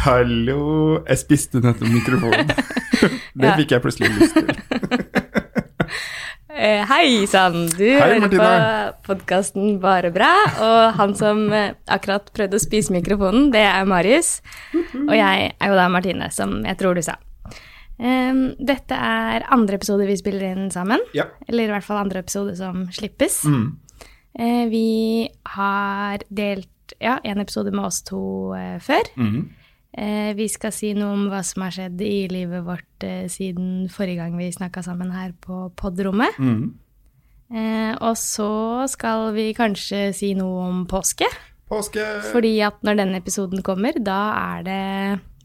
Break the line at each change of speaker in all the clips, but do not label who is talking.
Hallo. Jeg spiste nettopp mikrofonen. det fikk jeg plutselig lyst til.
Eh, Hei sann, du
Hei,
hører på podkasten Bare bra. Og han som eh, akkurat prøvde å spise mikrofonen, det er Marius. Og jeg er jo da Martine, som jeg tror du sa. Um, dette er andre episode vi spiller inn sammen.
Ja.
Eller i hvert fall andre episode som slippes.
Mm.
Uh, vi har delt ja, en episode med oss to uh, før.
Mm.
Eh, vi skal si noe om hva som har skjedd i livet vårt eh, siden forrige gang vi snakka sammen her på podrommet.
Mm.
Eh, og så skal vi kanskje si noe om påske.
Påske.
Fordi at når denne episoden kommer, da er det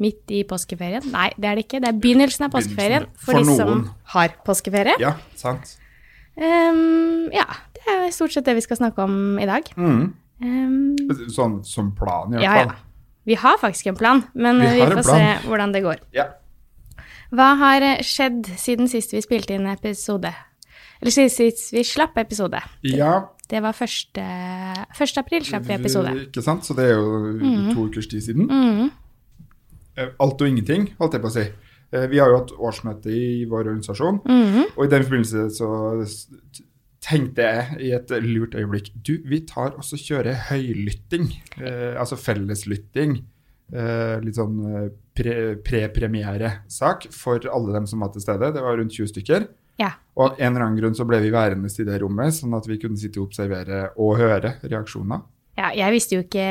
midt i påskeferien. Nei, det er det ikke. Det er begynnelsen av påskeferien for,
For
de som
noen.
har påskeferie.
Ja, sant.
Um, ja, det er stort sett det vi skal snakke om i dag.
Mm.
Um,
Sånn som plan, i hvert
ja,
fall.
ja. Vi har faktisk en plan, men
Vi
vi, får se hvordan det går.
Ja.
Hva har eh, skjedd siden sist vi spilte inn episode? Eller siden sist vi slapp episode?
ja.
Det var 1. 1. april slapp vi episode.
Ikke sant? Så det er jo to ukers tid siden.
Mm.
Eh, Alt og ingenting, holdt jeg på å si. Eh, Vi har jo hatt årsmøte i vår organisasjon,
mm.
og i den forbindelse så tenkte jeg i et lurt øyeblikk Du, vi tar også kjører høylytting, eh, altså felleslytting. Eh, litt sånn eh, pre- pre-premiere-sak for alle dem som var til stede. Det var rundt 20 stykker.
Ja.
Og av en eller annen grunn så ble vi værende i det rommet, sånn at vi kunne sitte og observere og høre reaksjoner.
ja, jeg visste jo ikke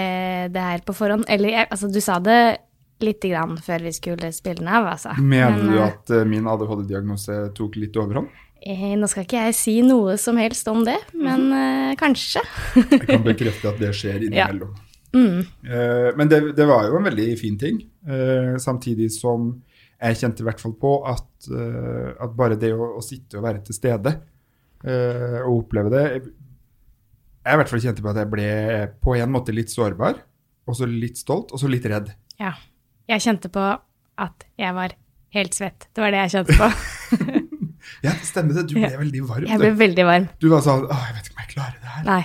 det her på forhånd. Eller jeg, altså, du sa det lite grann før vi skulle spille den av, altså.
Mener
Men,
du
eh,
at uh, min ADHD-diagnose tok litt overhånd?
Eh, Nå skal ikke jeg si noe som helst om det, men eh, kanskje.
Jeg kan bekrefte at det skjer
Ja.
innimellom.
Mm.
Eh, men det, det var jo en veldig fin ting. eh, samtidig som jeg kjente i hvert fall på at, at bare det å, å sitte og være til stede eh, og oppleve det Jeg i hvert fall kjente på at jeg ble på en måte litt sårbar, og så litt stolt, og så litt redd.
Ja. Jeg kjente på at jeg var helt svett. Det var det jeg kjente på.
Ja, stemmer det. Du ble veldig varm.
Jeg ble veldig varm.
du var sånn Å, jeg vet ikke om jeg klarer det her.
Nei.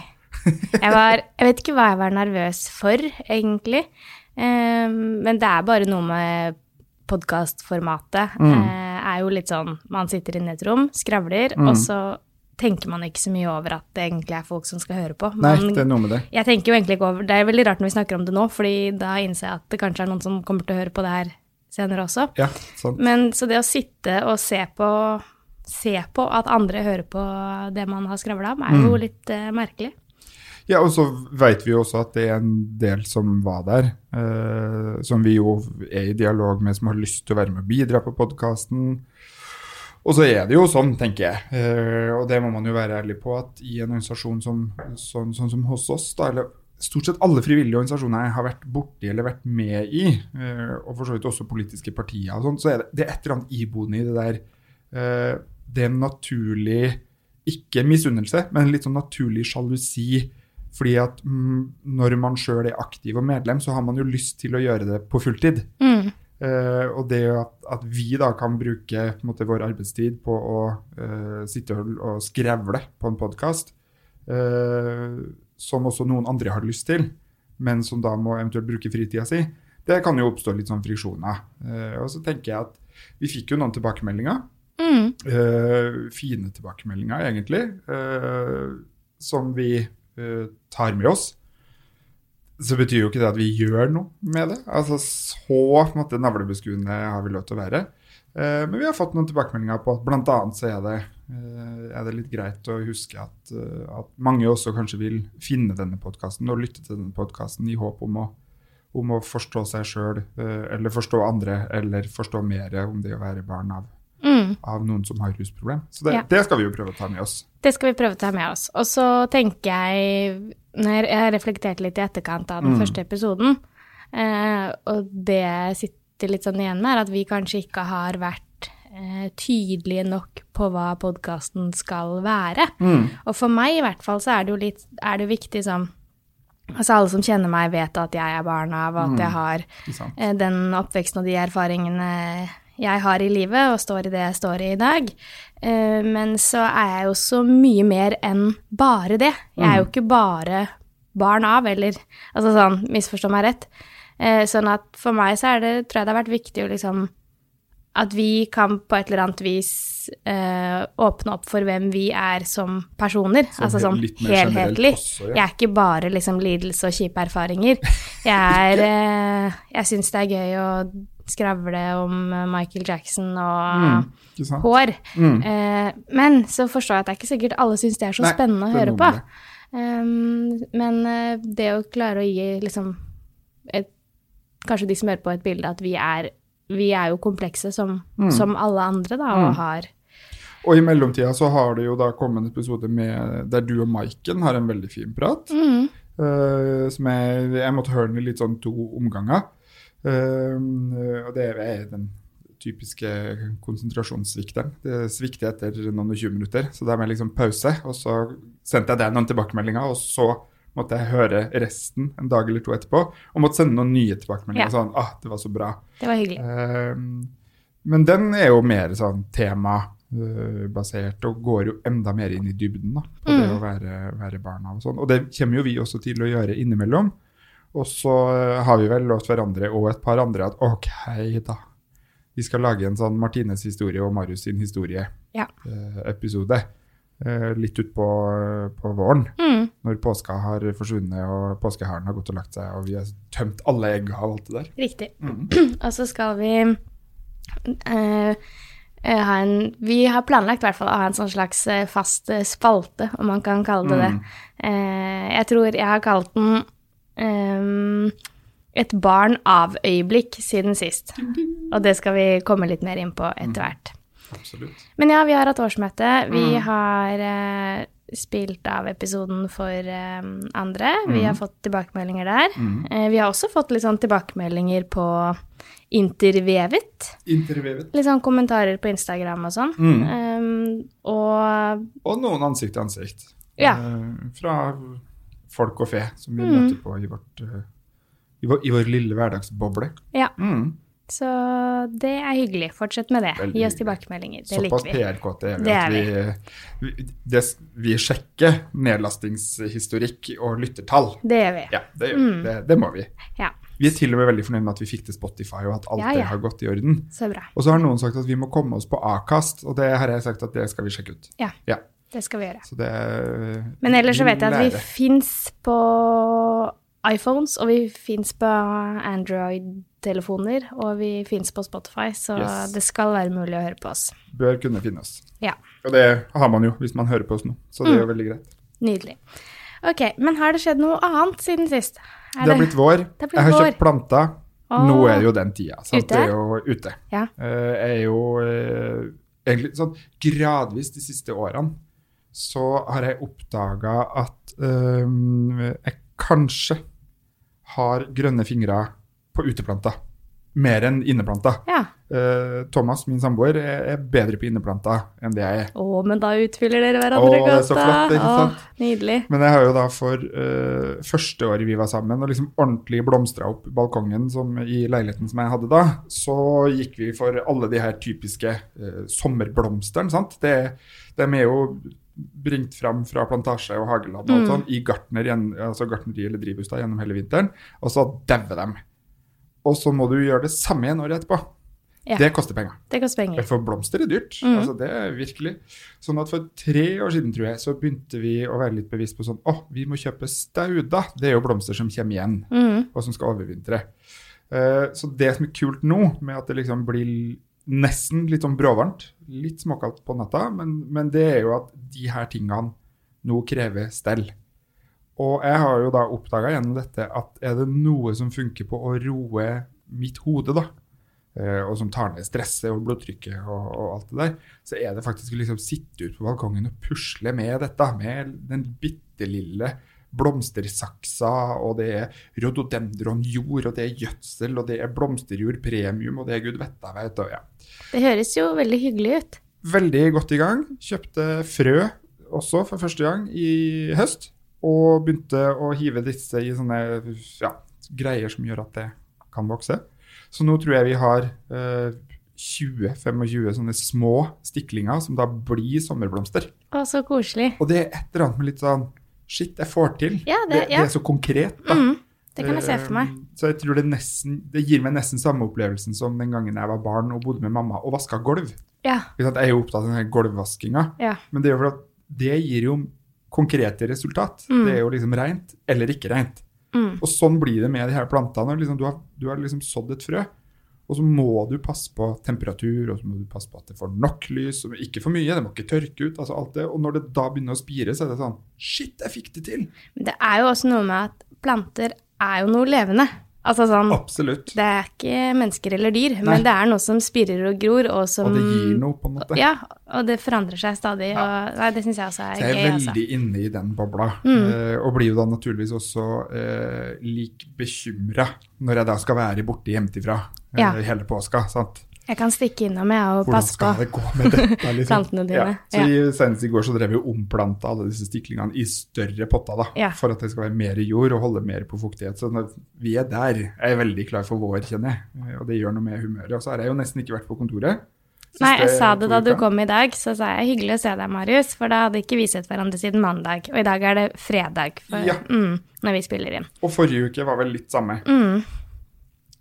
Jeg, var, jeg vet ikke hva jeg var nervøs for, egentlig. Um, men det er bare noe med podkastformatet.
Mm.
Uh, er jo litt sånn man sitter inne i et rom, skravler,
Mm.
og så tenker man ikke så mye over at det egentlig er folk som skal høre på.
Nei,
Man,
det er noe med det.
Jeg tenker jo egentlig ikke over Det er veldig rart når vi snakker om det nå, fordi da innser jeg at det kanskje er noen som kommer til å høre på det her senere også.
Ja, sant.
Men så det å sitte og se på Se på at andre hører på det man har skravla om, er jo
Mm.
litt uh, merkelig.
Ja, og så vet vi jo også at det er en del som var der, eh, som vi jo er i dialog med, som har lyst til å være med og bidra på podkasten. Og så er det jo sånn, tenker jeg, eh, og det må man jo være ærlig på, at i en organisasjon som, sånn, sånn som hos oss, da, eller stort sett alle frivillige organisasjoner jeg har vært borti eller vært med i, eh, og for så vidt også politiske partier og sånn, så er det, det er et eller annet iboende i det der. Eh, det er en naturlig ikke misunnelse, men litt sånn naturlig sjalusi. Fordi at mm, når man sjøl er aktiv og medlem, så har man jo lyst til å gjøre det på fulltid.
Mm.
Uh, og det at, at vi da kan bruke måte, vår arbeidstid på å uh, sitte og, skrevle på en podkast, som også noen andre har lyst til, men som da må eventuelt bruke fritida si, det kan jo oppstå litt sånn friksjoner. Eh, og så tenker jeg at vi fikk jo noen tilbakemeldinger.
Mm.
Uh, fine tilbakemeldinger, egentlig, uh, som vi uh, tar med oss. Så betyr jo ikke det at vi gjør noe med det. Altså Så på navlebeskuende har vi lov til å være. Men vi har fått noen tilbakemeldinger på at bl.a. så er det, er det litt greit å huske at, at mange også kanskje vil finne denne podkasten og lytte til denne podkasten i håp om å, om å forstå seg sjøl, eller forstå andre, eller forstå mer om det å være barn av
Mm.
av noen som har rusproblem. Så det,
Ja.
det skal vi jo prøve å ta med oss.
Det skal vi prøve å ta med oss. Og så tenker jeg, når jeg har reflektert litt i etterkant av den
Mm.
første episoden, eh, og det jeg sitter litt sånn igjen med, er at vi kanskje ikke har vært eh, tydelige nok på hva podkasten skal være. Og for meg i hvert fall så er det jo litt er det viktig sånn Altså alle som kjenner meg, vet at jeg er barn av, og at jeg har eh, den oppveksten og de erfaringene jeg har i livet, og står i det jeg står i i dag. Eh, Men så er jeg jo så mye mer enn bare det. Jeg er jo ikke bare barn av, eller altså sånn, misforstå meg rett. Eh, sånn at for meg så er det, tror jeg det har vært viktig å liksom At vi kan på et eller annet vis eh, åpne opp for hvem vi er som personer.
Sånn
altså sånn helhetlig.
også, ja.
Jeg er ikke bare liksom lidelse og kjipe erfaringer. Jeg er Jeg syns det er gøy å skravle om eh, Michael Jackson og
Mm,
hår.
Mm.
Eh, men så forstår jeg at det er ikke sikkert alle syns det er så
Nei,
spennende å høre på. Um, men eh, det å klare å gi liksom et, Kanskje de som hører på, et bilde at vi er, vi er jo komplekse som,
Mm.
som alle andre, da, og har
Og i mellomtida så har det jo da kommet en episode med, der du og Maiken har en veldig fin prat.
mm,
Uh, som jeg, jeg måtte høre den i litt sånn to omganger. Eh, og det er den typiske konsentrasjonssvikten. Det svikter etter noen og 20 minutter, så da må jeg liksom pause. Og så sendte jeg deg noen tilbakemeldinger, og så måtte jeg høre resten en dag eller to etterpå. Og måtte sende noen nye tilbakemeldinger.
Ja.
Sånn, ah, det var så bra.
Det var hyggelig.
Uh, men den er jo mer sånn temabasert og går jo enda mer inn i dybden da, på det
Mm.
å være, være barna og sånn. Og det kommer jo vi også til å gjøre innimellom. Og så eh, har vi vel lovt hverandre og et par andre at OK, da. Vi skal lage en sånn Martines historie og Marius sin historie-episode. litt utpå på våren,
Mm,
når påska har forsvunnet og påskeharen har gått og lagt seg, og vi har tømt alle egga og alt det der.
riktig.
Mm.
Og så skal vi eh, eh, ha en Vi har planlagt i hvert fall å ha en sånn slags eh, fast eh, spalte, om man kan kalle det det.
Mm.
Eh, jeg tror jeg har kalt den Et barn av øyeblikk siden sist. Og det skal vi komme litt mer inn på etter hvert.
Absolutt.
Men ja, vi har hatt årsmøte. Vi
Mm.
har eh, spilt av episoden for andre. Vi har fått tilbakemeldinger der.
Mm.
Eh, vi har også fått litt sånn tilbakemeldinger på intervevet.
Intervevet.
Litt sånn kommentarer på Instagram og sånn.
Mm.
Ehm, og
Og noen ansikt til ansikt.
Ja.
Eh, fra folk og fe, som vi
Mm.
møter på i, vårt, eh, i, vår, i vår lille hverdagsboble.
ja,
Mm.
så det er hyggelig. Fortsett med det.
Veldig
Gi oss tilbakemeldinger. Det
Såpass. PR-kåte er vi
Det
at
er
vi, vi, det, vi sjekker nedlastingshistorikk og lyttertall.
Det gjør vi.
Ja, det, gjør vi.
Mm.
det, det må vi.
Ja,
Vi er til og med veldig fornøyd med at vi fikk til Spotify, og at alt
Ja,
det har gått i orden.
så bra.
Og så har noen sagt at vi må komme oss på Acast, og det har jeg sagt at det skal vi sjekke ut.
Ja,
Ja,
det skal vi gjøre.
så det
Men ellers så vet jeg at vi fins på iPhones, og vi fins på Android-telefoner, og vi fins på Spotify, så
Yes.
det skal være mulig å høre på oss.
bør kunne finne oss.
Ja,
Og det har man jo hvis man hører på oss nå, så det er jo veldig greit.
nydelig. Ok, men har det skjedd noe annet siden sist? Er
Det har blitt vår.
Det har blitt
jeg har
vår.
kjøpt planter.
Åh.
Nå er det jo den tida. Sant?
Ute?
Det er jo ute.
Ja.
Uh, er jo uh, egentlig sånn gradvis de siste årene så har jeg oppdaga at um, jeg kanskje har grønne fingre på uteplanter. Mer enn inneplanter.
Ja.
Uh, Thomas, min samboer, er, bedre på inneplanter enn det jeg er.
Å, men da utfyller dere hverandre
Å, det er så flott, ikke sant?
nydelig.
Men jeg har jo da for uh, første året vi var sammen, og liksom ordentlig blomstra opp balkongen som, i leiligheten som jeg hadde da, så gikk vi for alle de her typiske uh, sommerblomstene. sant? Det, de er jo bringt fram fra plantasje og hageland og
Mm.
sånn, i gartner, altså gartneri eller drivhus da, gjennom hele vinteren, og så dauer dem. Og så må du gjøre det samme igjen året etterpå.
Ja.
Det koster penger.
Det koster penger.
For blomster er dyrt.
Mm.
altså Det er virkelig. Sånn at For tre år siden tror jeg, så begynte vi å være litt bevisst på sånn Å, vi må kjøpe stauder. Det er jo blomster som kommer igjen,
Mm.
og som skal overvintre. Uh, så det som er kult nå, med at det liksom blir nesten litt sånn bråvarmt, litt småkaldt på natta, men, men det er jo at de her tingene nå krever stell. Og jeg har jo da oppdaga gjennom dette at er det noe som funker på å roe mitt hode, da, eh, og som tar ned stresset og blodtrykket og, og alt det der, så er det faktisk å liksom sitte ute på balkongen og pusle med dette, med den bitte lille blomstersaksa, og det er rhododendronjord, og det er gjødsel, og det er blomsterjord premium, og det er gud vet da, vet du. Ja.
Det høres jo veldig hyggelig ut.
Veldig godt i gang. Kjøpte frø også for første gang i høst, og begynte å hive disse i sånne ja, greier som gjør at det kan vokse. Så nå tror jeg vi har eh, 20-25 sånne små stiklinger som da blir sommerblomster.
Å, så koselig.
Og det er et eller annet med litt sånn Shit, jeg får til.
Ja, det-
det,
det
er så konkret, da.
Mm. Det kan jeg se for meg.
Eh, Så jeg tror det nesten Det gir meg nesten samme opplevelsen som den gangen jeg var barn og bodde med mamma og vaska gulv.
Ja.
Jeg er jo opptatt av den her gulvvaskinga,
Ja.
men det det gir jo konkrete resultat. Det er jo liksom rent eller ikke rent.
Mm.
Og sånn blir det med de her plantene. Liksom, du, har, du har liksom sådd et frø, og så må du passe på temperatur, og så må du passe på at det får nok lys, og ikke for mye, det må ikke tørke ut. altså alt det. Og når det da begynner å spire, så er det sånn Shit, jeg fikk det til!
Men det er jo også noe med at planter er jo noe levende. Altså sånn
Absolutt.
Det er ikke mennesker eller dyr,
Nei.
men det er noe som spirer og gror, og som
Og det gir noe, på en måte.
Ja, og det forandrer seg stadig. Og, nei, det syns jeg også er
Så jeg er
gøy, altså.
veldig inne i den bobla, eh, og blir jo da naturligvis også eh, lik bekymra når jeg da skal være borte hjemmefra eh,
Ja.
hele påska. sant?
Jeg kan stikke innom jeg og passe på.
det gå med dette? Liksom?
Plantene dine,
Ja. Så i, senest i går så drev vi og omplanta alle disse stiklingene i større potter, da,
Ja.
for at det skal være mer jord og holde mer på fuktighet. Så når vi er der, jeg er veldig klar for vår, kjenner jeg, og det gjør noe med humøret. Og så har jeg jo nesten ikke vært på kontoret. Siste
Nei, jeg sa det da du kom i dag, så sa jeg hyggelig å se deg, Marius, for da hadde ikke vi sett hverandre siden mandag, og i dag er det fredag for,
Ja.
mm, når vi spiller inn.
Og forrige uke var vel litt samme.
Mm.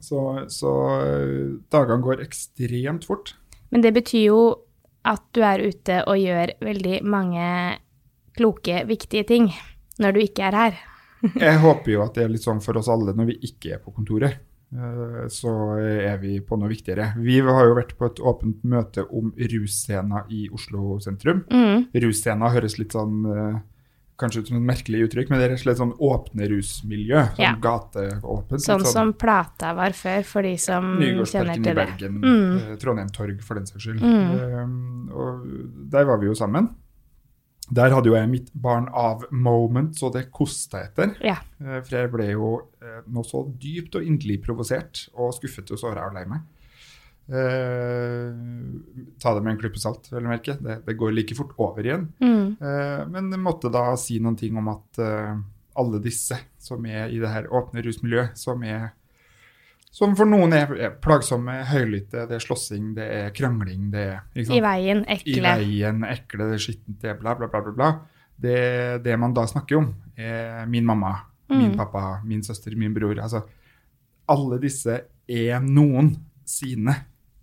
Så, så eh, dagene går ekstremt fort.
Men det betyr jo at du er ute og gjør veldig mange kloke, viktige ting når du ikke er her.
Jeg håper jo at det er litt sånn for oss alle når vi ikke er på kontoret. eh, Så er vi på noe viktigere. Vi har jo vært på et åpent møte om russcena i Oslo sentrum.
Mm.
Russcena høres litt sånn eh, Kanskje ut som et merkelig uttrykk, men det er rett og slett sånn åpne rusmiljø. Sånn
Ja.
gateåpent.
Sånn
sånn,
som Plata var før, for de som kjenner til det.
Bergen,
Mm.
eh, Trondheim Torg for den saks skyld.
Mm.
Eh, og der var vi jo sammen. Der hadde jo jeg mitt barn av moment, så det kosta etter.
Ja.
Eh, For jeg ble jo eh, nå så dypt og inderlig provosert og skuffet og såra og lei meg. Eh, ta det med en klype salt, vel å merke. Det, det går like fort over igjen.
Mm.
Eh, men måtte da si noen ting om at eh, alle disse som er i det her åpne rusmiljøet, som som for noen er, er plagsomme, høylytte, det er slåssing, det er krangling, det er?
I veien,
I
ekle.
veien, ekle, det er skittent, det er bla, bla, bla, bla. bla. Det, det man da snakker om, er min mamma, min
Mm.
pappa, min søster, min bror. Altså, alle disse er noen sine,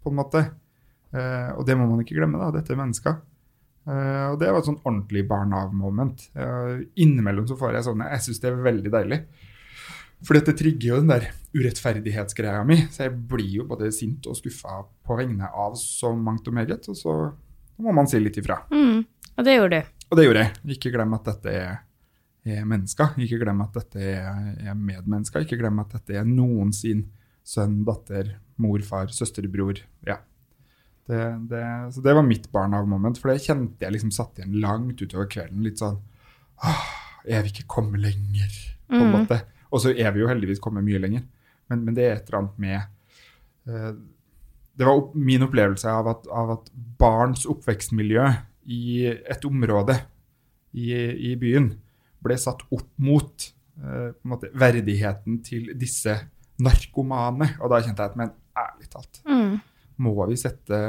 på en måte. Eh, og det må man ikke glemme, da. Dette er mennesker. Eh, og det var et sånn ordentlig barn av-moment. Eh, innimellom så får jeg sånne Jeg syns det er veldig deilig. For dette trigger jo den der urettferdighetsgreia mi. Så jeg blir jo både sint og skuffa på vegne av så mangt og meget. Og så må man si litt ifra.
Mm. Og det gjorde du.
Og det gjorde jeg. Ikke glem at dette er, er mennesker. Ikke glem at dette er, er medmennesker. Ikke glem at dette er noen sin sønn, datter, mor, far, søster, bror. Ja. Det, det, så det var mitt barn av moment. For det kjente jeg liksom satt igjen langt utover kvelden. Litt sånn Åh, jeg vil ikke komme lenger, på en
mm.
måte. Og så er vi jo heldigvis kommet mye lenger. Men, men det er et eller annet med eh, Det var opp, min opplevelse av at, av at barns oppvekstmiljø i et område i, i byen ble satt opp mot eh, måte, verdigheten til disse narkomane. Og da kjente jeg at men ærlig talt,
Mm.
må vi sette,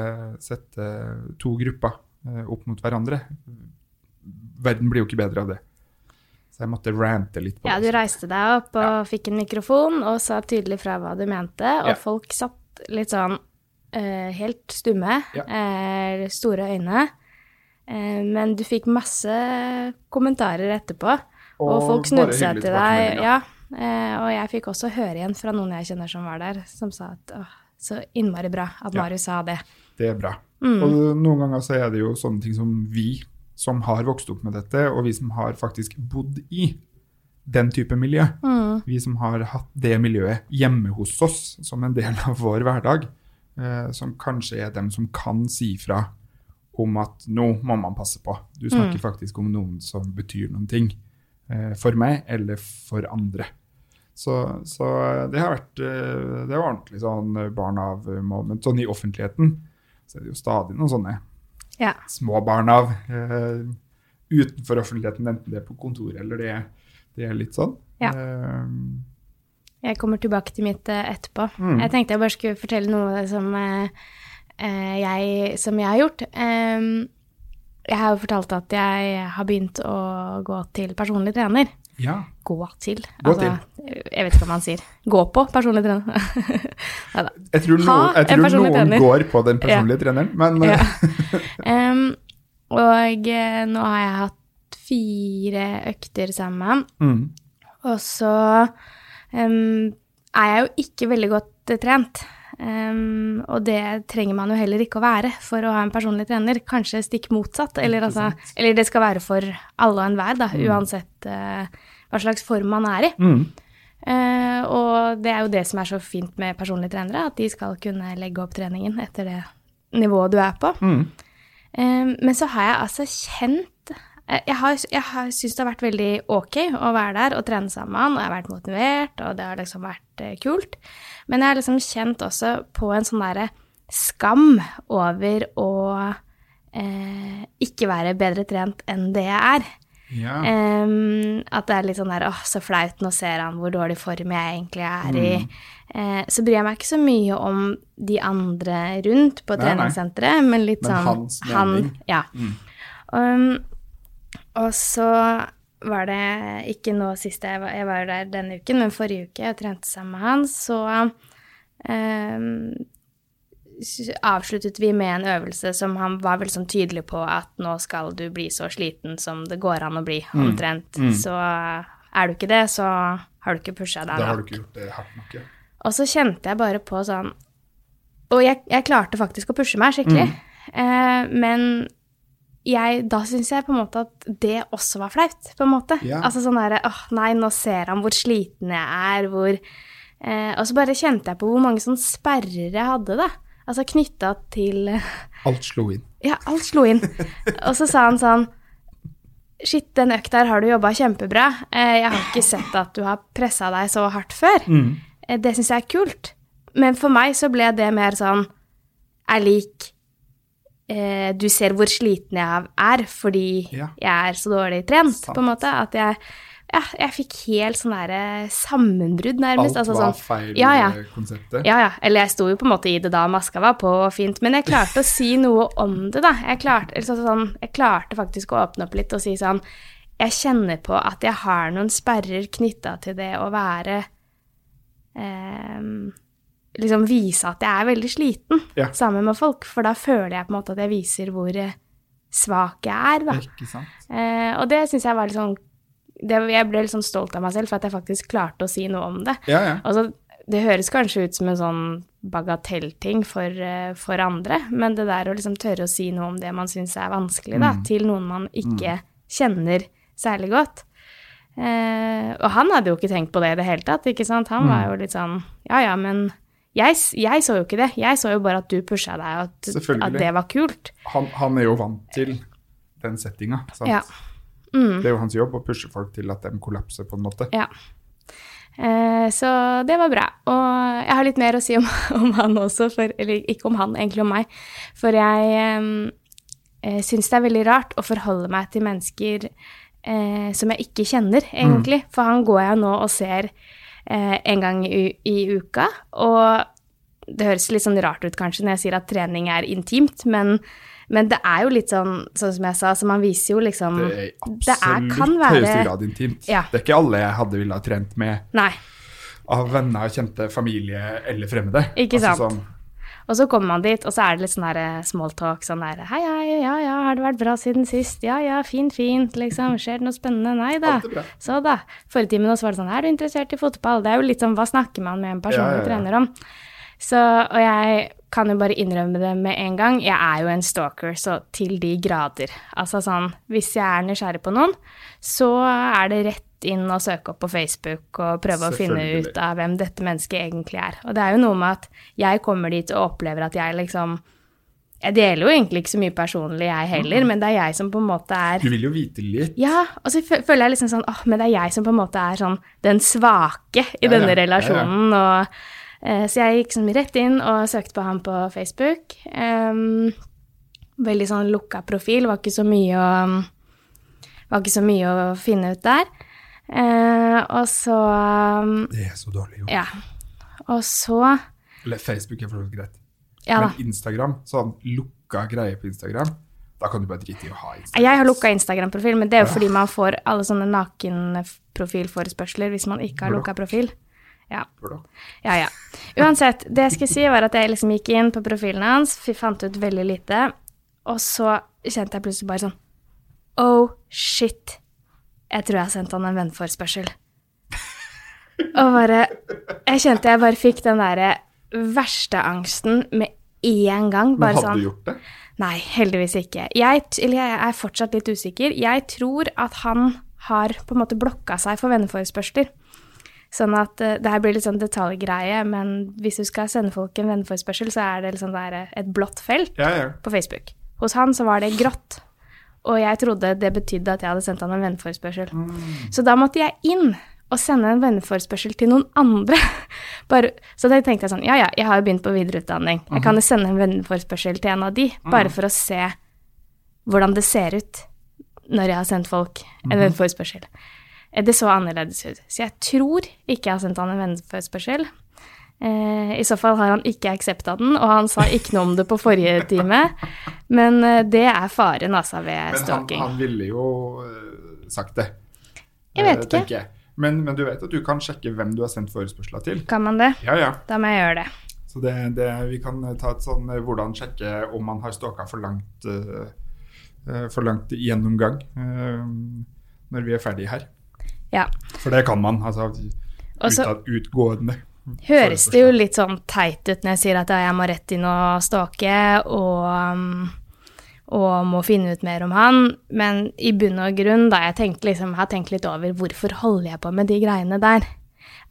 sette to grupper eh, opp mot hverandre? Verden blir jo ikke bedre av det. Så jeg måtte rante litt på det.
Ja, du reiste deg opp og fikk en mikrofon og sa tydelig fra hva du mente, og
Ja.
folk satt litt sånn eh, helt stumme,
Ja.
eh, store øyne. Eh, men du fikk masse kommentarer etterpå, og, folk snudde seg til deg. Ja, eh, og jeg fikk også høre igjen fra noen jeg kjenner som var der, som sa at åh, så innmari bra at
Ja.
Marius sa det.
Det er bra.
Mm.
Og noen ganger så er det jo sånne ting som vi som har vokst opp med dette, og vi som har faktisk bodd i den type miljø,
Mm.
vi som har hatt det miljøet hjemme hos oss som en del av vår hverdag, eh, som kanskje er dem som kan si fra om at nå må man passe på. Du snakker faktisk om noen som betyr noen ting for meg eller for andre. Så, så det har vært eh, det var ordentlig sånn barn av-moment. Sånn i offentligheten så er det jo stadig noen sånne
Ja.
små barn av eh, utenfor offentligheten, enten det er på kontoret eller det, det er litt sånn.
Ja.
Eh,
Jeg kommer tilbake til mitt eh, etterpå.
Mm.
Jeg tenkte jeg bare skulle fortelle noe som, eh, eh, jeg, som jeg har gjort. Em, jeg har jo fortalt at jeg har begynt å gå til personlig trener.
Ja.
gå til.
Gå
altså, Jeg vet ikke hva man sier. Gå på personlig trener.
Jeg tror,
noen,
jeg tror noen
trener.
går på den personlige treneren, men
Ja. um, og eh, nå har jeg hatt fire økter sammen
mm,
Og så um, er jeg jo ikke veldig godt eh, trent. Em, og det trenger man jo heller ikke å være for å ha en personlig trener. Kanskje stikk motsatt. Eller, altså, eller det skal være for alle og enhver, da, uansett uh, hva slags form man er i.
mm,
Uh, og det er jo det som er så fint med personlige trenere, at de skal kunne legge opp treningen etter det nivået du er på.
mm.
Um, men så har jeg altså kjent Jeg har, jeg har syntes det har vært veldig ok å være der og trene sammen og jeg har vært motivert, og det har liksom vært eh, kult. Men jeg har liksom kjent også på en sånn derre skam over å eh, ikke være bedre trent enn det jeg er.
Ja.
Um, at det er litt sånn der åh, så flaut, nå ser han hvor dårlig form jeg egentlig er i. Uh, så bryr jeg meg ikke så mye om de andre rundt på
Nei, nei.
treningssenteret, men litt
Men
sånn
hans han.
ja. Um, og så var det ikke nå sist jeg var, jeg var der denne uken, men forrige uke jeg trente sammen med han, så eh, avsluttet vi med en øvelse som han var vel sånn tydelig på at nå skal du bli så sliten som det går an å bli,
Mm.
omtrent. Så er du ikke det, så har du ikke pusha deg
Da har du ikke gjort det hardt nok, ja.
Og så kjente jeg bare på sånn Og jeg, jeg klarte faktisk å pushe meg skikkelig. Eh, men jeg, da syns jeg på en måte at det også var flaut, på en måte.
Ja.
Altså sånn derre åh, nei, nå ser han hvor sliten jeg er, hvor eh, Og så bare kjente jeg på hvor mange sånne sperrer jeg hadde, da. Altså knytta til
Alt slo inn.
Ja, alt slo inn. Og så sa han sånn Shit, den økta her har du jobba kjempebra. Eh, Jeg har ikke sett at du har pressa deg så hardt før.
Mm.
Eh, Det syns jeg er kult. Men for meg så ble det mer sånn er lik eh, Du ser hvor sliten jeg er fordi
Ja.
jeg er så dårlig trent,
Sant.
på en måte. At jeg, ja, jeg fikk helt sånn derre sammenbrudd, nærmest.
Alt
altså
var
sånn,
feil
Ja, ja.
eh, konseptet.
ja, ja. Eller jeg sto jo på en måte i det da maska var på og fint, men jeg klarte å si noe om det, da. Jeg klarte, altså sånn, jeg klarte faktisk å åpne opp litt og si sånn Jeg kjenner på at jeg har noen sperrer knytta til det å være ehm, Liksom vise at jeg er veldig sliten
Ja.
sammen med folk, for da føler jeg på en måte at jeg viser hvor eh, svak jeg er, da.
Ikke sant?
Eh, og det syns jeg var litt sånn det, Jeg ble litt sånn stolt av meg selv for at jeg faktisk klarte å si noe om det.
Ja, ja.
Altså, det høres kanskje ut som en sånn bagatellting for, eh, for andre, men det der å liksom tørre å si noe om det man syns er vanskelig, da, til noen man ikke kjenner særlig godt. Eh, og han hadde jo ikke tenkt på det i det hele tatt, ikke sant. Han var jo litt sånn ja ja, men jeg, jeg så jo ikke det. Jeg så jo bare at du pusha deg, og at, at det var kult.
Han, han er jo vant til den settinga. sant?
Ja. Mm.
Det er jo hans jobb å pushe folk til at de kollapser, på en måte.
Ja. Eh, så det var bra. Og jeg har litt mer å si om, om han også, for, eller ikke om han, egentlig om meg. For jeg eh, syns det er veldig rart å forholde meg til mennesker eh, som jeg ikke kjenner, egentlig. For han går jeg nå og ser eh, en gang i, i uka. Og det høres litt sånn rart ut kanskje når jeg sier at trening er intimt, men, men det er jo litt sånn, sånn som jeg sa, så man viser jo liksom
Det er
det er-
absolutt
kan være-
høyeste grad intimt.
Ja.
Det er ikke alle jeg hadde ville ha trent med
Nei.
av venner, kjente, familie eller fremmede.
Ikke sant.
Sånn,
Og så kommer man dit, og så er det litt sånn der eh, small talk, sånn der Hei, hei, ja, ja, har det vært bra siden sist? Ja, ja, fint, fint, liksom. Skjer det noe spennende? Nei da. Så da. Forrige time nå så var det sånn Er du interessert i fotball? Det er jo litt sånn Hva snakker man med en personlig
Ja, ja, ja.
trener om? Så, og jeg kan jo bare innrømme det med en gang. Jeg er jo en stalker, så til de grader. Altså sånn Hvis jeg er nysgjerrig på noen, så er det rett inn og søke opp på Facebook og prøve å finne ut av hvem dette mennesket egentlig er. Og det er jo noe med at jeg kommer dit og opplever at jeg liksom Jeg deler jo egentlig ikke så mye personlig, jeg heller, men det er jeg som på en måte er
Du vil jo vite litt.
ja, og så føler jeg liksom sånn åh, men det er jeg som på en måte er sånn den svake i
Ja, ja,
denne
ja, ja.
relasjonen. Og, eh, så jeg gikk sånn rett inn og søkte på han på Facebook. Veldig sånn lukka profil, var ikke så mye å så mye å finne ut der. Eh, og så
Det er så dårlig gjort.
Ja. Og så
Eller Facebook er for så vidt greit.
Ja.
Men Instagram, sånn lukka greie på Instagram, Da kan du bare drite i å ha Instagram.
Jeg har lukka Instagram-profil, men det er jo fordi man får alle sånne nakenprofilforespørsler hvis man ikke har lukka profil. Ja. Ja, ja. Uansett, det jeg skulle si, var at jeg liksom gikk inn på profilen hans, fant ut veldig lite, og så kjente jeg plutselig bare sånn Oh, shit. Jeg tror jeg har sendt han en vennforespørsel. Og bare Jeg kjente jeg bare fikk den derre verste angsten med en gang.
Men
Bare
hadde
sånn
du gjort det?
Nei, heldigvis ikke. Jeg, eller jeg er fortsatt litt usikker. Jeg tror at han har på en måte blokka seg for venneforespørsler. Sånn at uh, det her blir litt sånn detaljgreie, men hvis du skal sende folk en venneforespørsel, så er det liksom der, eh, et blått felt
Ja, ja.
på Facebook. Hos han så var det grått. Og jeg trodde det betydde at jeg hadde sendt han en venneforespørsel. Så da måtte jeg inn og sende en venneforespørsel til noen andre. Bare, så da tenkte jeg sånn, ja ja, jeg har jo begynt på videreutdanning. Jeg kan jo sende en venneforespørsel til en av de, bare for å se hvordan det ser ut når jeg har sendt folk en venneforespørsel. Eh, Det så annerledes ut. Så jeg tror ikke jeg har sendt han en venneforespørsel. Eh, I så fall har han ikke aksepta den, og han sa ikke noe om det på forrige time. Men eh, det er faren, altså, ved
Men han,
stalking.
han ville jo eh, sagt det.
Jeg vet ikke.
jeg. Men, men du vet at du kan sjekke hvem du har sendt forespørsler til?
Kan man det?
Ja, ja.
Da må jeg gjøre det.
Så det, det, vi kan ta et sånn hvordan sjekke om man har stalka for langt eh, for langt gjennomgang uh, når vi er ferdige her.
Ja.
For det kan man. altså Også, Utgående.
Høres det jo litt sånn teit ut når jeg sier at jeg må rett inn og stalke og, um, og må finne ut mer om han, men i bunn og grunn, da jeg tenkte liksom, har tenkt litt over hvorfor holder jeg på med de greiene der?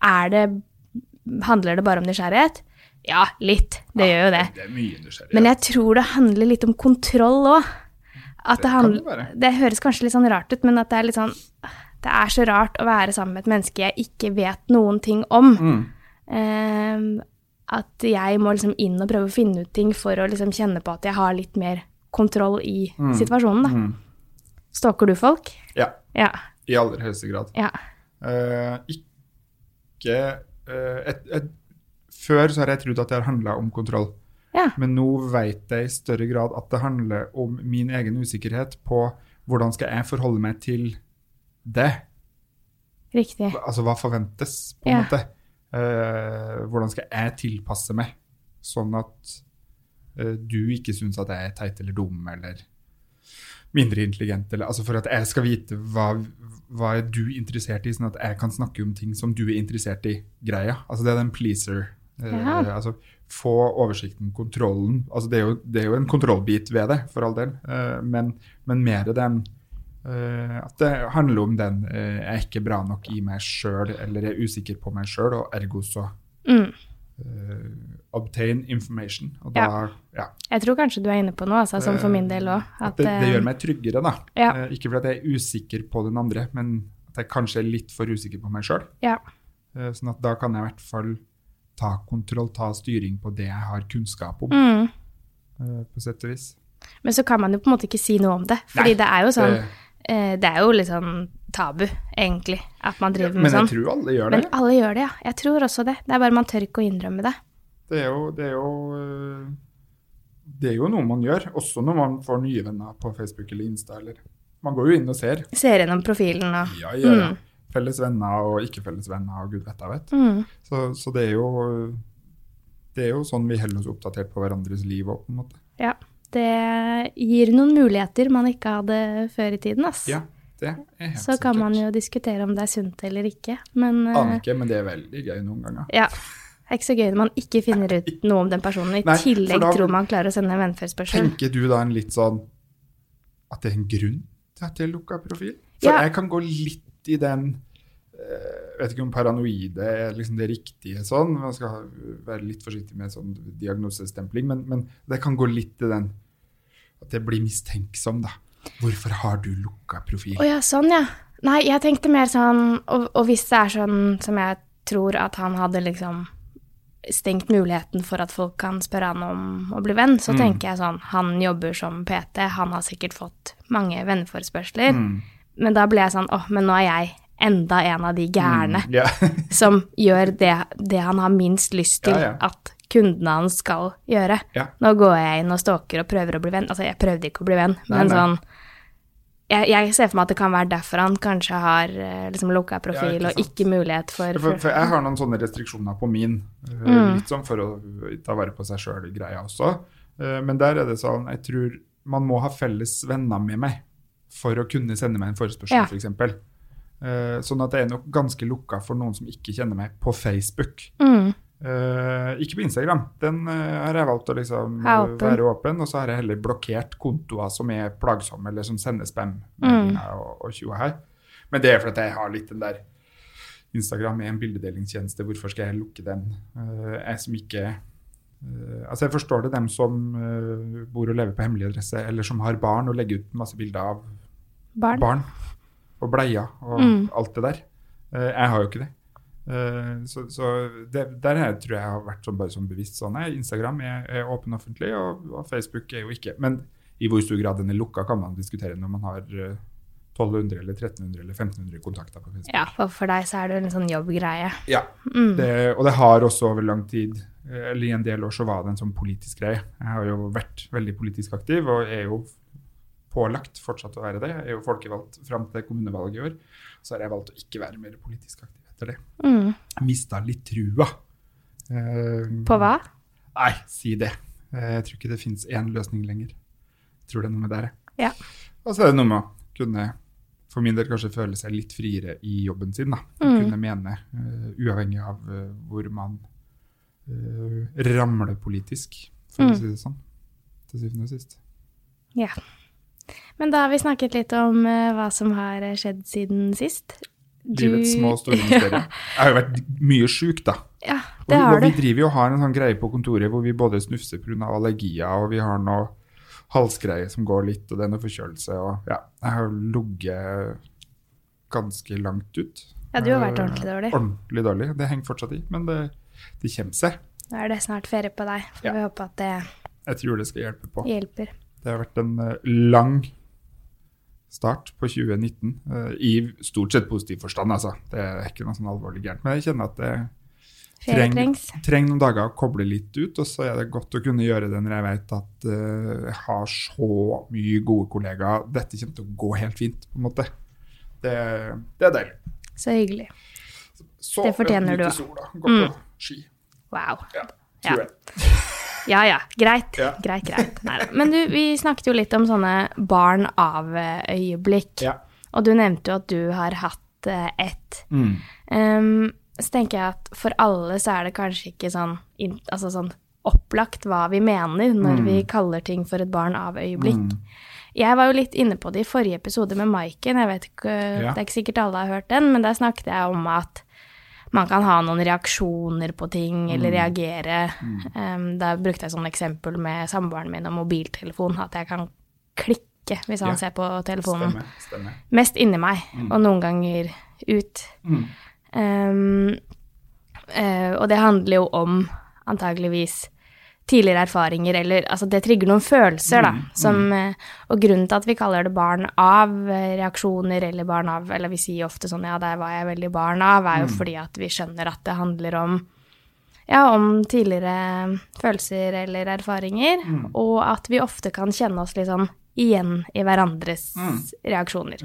Er det Handler det bare om nysgjerrighet? Ja, litt. Det gjør jo det.
Det er mye nysgjerrighet.
Men jeg tror det handler litt om kontroll òg. Det,
Det det
det høres kanskje litt sånn rart ut, men at det er litt sånn Det er så rart å være sammen med et menneske jeg ikke vet noen ting om.
Mm.
Ehm, at jeg må liksom inn og prøve å finne ut ting for å liksom kjenne på at jeg har litt mer kontroll i situasjonen, da.
Mm.
Stalker du folk?
Ja,
Ja.
i aller høyeste grad.
Ja.
Eh, ikke eh, et, et, Før så har jeg trodd at det har handla om kontroll.
Ja.
Men nå vet jeg i større grad at det handler om min egen usikkerhet på hvordan skal jeg forholde meg til det.
Riktig.
Altså hva forventes, på en
Ja.
måte. Eh, hvordan skal jeg tilpasse meg, sånn at eh, du ikke syns at jeg er teit eller dum eller mindre intelligent. Eller, altså for at jeg skal vite hva, hva er du interessert i, sånn at jeg kan snakke om ting som du er interessert i. greia. Altså Det er den pleaser. eh,
Ja.
altså Få oversikten, kontrollen. altså det er, jo, det er jo en kontrollbit ved det, for all del, eh, men, men mer den at det handler om den eh, jeg er ikke bra nok i meg sjøl, eller er usikker på meg sjøl, og ergo så
Mm.
uh, obtain information. Og da, ja.
Jeg tror kanskje du er inne på noe, altså, som for min del òg.
At det, det gjør meg tryggere, da.
Ja.
Eh, ikke fordi jeg er usikker på den andre, men at jeg kanskje er litt for usikker på meg sjøl.
Ja.
sånn at da kan jeg i hvert fall ta kontroll, ta styring på det jeg har kunnskap om,
Mm.
eh, på sett og vis.
Men så kan man jo på en måte ikke si noe om det. Fordi
Nei,
det er jo sånn
det-
eh, Det er jo litt sånn tabu, egentlig, at man driver
Men
med
jeg
sånn.
tror alle gjør det.
Men alle gjør det, ja. Jeg tror også det. Det er bare man tør ikke å innrømme det.
Det er jo, det er jo eh, Det er jo noe man gjør, også når man får nye venner på Facebook eller Insta. Eller. Man går jo inn og ser.
Ser gjennom profilen og
Ja, ja, ja.
Mm.
Felles venner og ikke felles venner og gud vet jeg vet.
mm.
Så, så det er jo det er jo sånn vi holder oss oppdatert på hverandres liv òg, på en måte.
Ja. Det gir noen muligheter man ikke hadde før i tiden, ass.
Ja, det er helt
Så kan
sikkert.
man jo diskutere om det er sunt eller ikke, men eh,
Aner ikke, men det er veldig gøy noen ganger.
ja. Det er ikke så gøy når man ikke finner ut noe om den personen, i
Nei,
tillegg
da-
tror man klarer å sende en vennforespørsel.
Tenker du da en litt sånn at det er en grunn til at jeg lukka profil? For
Ja.
jeg kan gå litt i den jeg vet ikke om paranoide er liksom det riktige sånn. Man skal være litt forsiktig med sånn diagnosestempling, men, men det kan gå litt i den at jeg blir mistenksom, da. Hvorfor har du lukka profil?
Å ja, sånn ja. Nei, jeg tenkte mer sånn og, og hvis det er sånn som jeg tror at han hadde liksom stengt muligheten for at folk kan spørre han om å bli venn, så
Mm.
tenker jeg sånn Han jobber som PT, han har sikkert fått mange venneforespørsler.
Mm.
Men da ble jeg sånn Å, men nå er jeg enda en av de gærne
Mm, yeah.
som gjør det, det han har minst lyst til
Ja, ja.
at kundene hans skal gjøre.
Ja.
Nå går jeg inn og stalker og prøver å bli venn. Altså, jeg prøvde ikke å bli venn, men
nei.
sånn jeg, jeg ser for meg at det kan være derfor han kanskje har eh, liksom lukka profil
ikke
og ikke mulighet for,
For, for jeg har noen sånne restriksjoner på min, eh,
Mm.
litt sånn for å ta vare på seg sjøl i greia også. Eh, Men der er det sånn, jeg tror man må ha felles venner med meg for å kunne sende meg en forespørsel,
Ja.
for f.eks. Sånn at jeg er nok ganske lukka for noen som ikke kjenner meg på Facebook.
mm,
Eh, ikke på Instagram. Den uh, har jeg valgt å liksom
åpen.
være åpen. Og så har jeg heller blokkert kontoer som er plagsomme, eller som sender spam
Mm.
og, og her. Men det er fordi jeg har litt den der Instagram er en bildedelingstjeneste, hvorfor skal jeg lukke den? Uh, jeg som ikke Altså, jeg forstår det, dem som bor og lever på hemmelig adresse, eller som har barn og legger ut masse bilder av
barn.
barn og bleier og
Mm.
alt det der. Jeg har jo ikke det. Eh, så så det, der er, tror jeg jeg har vært sånn, bare sånn bevisst sånn. Nei, Instagram er, er åpen offentlig, og, og Facebook er jo ikke. Men i hvor stor grad den er lukka, kan man diskutere når man har eh, 1200 eller 1300 eller 1500 kontakter på Facebook.
Ja, for for deg så er det en sånn jobbgreie.
Ja,
Mm.
det, og det har også over lang tid, eh, eller i en del år, så var det en sånn politisk greie. Jeg har jo vært veldig politisk aktiv, og er jo pålagt fortsatt å være det. Jeg er jo folkevalgt fram til kommunevalget i år. Så har jeg valgt å ikke være mer politisk aktiv etter det.
Mm.
Mista litt trua. Uh,
På hva?
Nei, si det. Eh, Jeg tror ikke det fins én løsning lenger. Jeg tror det er noe med det.
Ja.
Og så er det noe med å kunne, for min del, kanskje føle seg litt friere i jobben sin. da.
Mm.
Kunne mene, uh, uavhengig av uh, hvor man uh, ramler politisk, for
Mm.
å si det sånn. Til syvende og sist.
Ja. Men da har vi snakket litt om hva som har skjedd siden sist. Du-
Livets små og store mysterier. Jeg har jo vært mye sjuk, da.
Ja,
Og
det
vi,
har
og vi driver jo og har en sånn greie på kontoret hvor vi både snufser pga. allergier, og vi har noe halsgreie som går litt, og det er noe forkjølelse. Og ja, jeg har ligget ganske langt ut.
Ja, du har vært
Eh,
ordentlig dårlig.
Ordentlig dårlig. Det henger fortsatt i, men det, det kommer seg.
Nå er det snart ferie på deg. Får
Ja.
vi håpe at det
Jeg tror det skal hjelpe på.
hjelper.
Det har vært en eh, lang start på 2019, eh, i stort sett positiv forstand, altså. Det er ikke noe sånn alvorlig gærent. Men jeg kjenner at det
trenger,
trenger noen dager å koble litt ut, og så er det godt å kunne gjøre det når jeg vet at eh, jeg har så mye gode kollegaer. Dette kommer til å gå helt fint, på en måte. Det, det er deilig.
Så hyggelig.
Så
Det fortjener du,
sola, gå på ski.
Wow.
Ja,
Ja.
jeg.
Ja ja, greit.
Ja.
Greit, greit. Neida. Men du, vi snakket jo litt om sånne barn av-øyeblikk.
Ja.
Og du nevnte jo at du har hatt eh, ett.
Mm.
Um, så tenker jeg at for alle så er det kanskje ikke sånn, altså sånn opplagt hva vi mener når vi kaller ting for et barn av øyeblikk.
Mm.
Jeg var jo litt inne på det i forrige episode med Maiken. Jeg vet ikke,
Ja.
Det er ikke sikkert alle har hørt den, men der snakket jeg om at man kan ha noen reaksjoner på ting, eller
Mm.
reagere. Um, da brukte jeg sånn eksempel med samboeren min og mobiltelefon, at jeg kan klikke hvis han
Ja.
ser på telefonen.
Stemmer. stemmer.
Mest inni meg, og noen ganger ut.
Mm.
Um, uh, og det handler jo om antageligvis tidligere erfaringer, eller altså det trigger noen følelser, da. Som, eh, og grunnen til at vi kaller det barn av eh, reaksjoner, eller barn av Eller vi sier ofte sånn ja, der var jeg veldig barn av, er jo fordi at vi skjønner at det handler om ja, om tidligere følelser eller erfaringer, og at vi ofte kan kjenne oss litt sånn igjen i hverandres reaksjoner.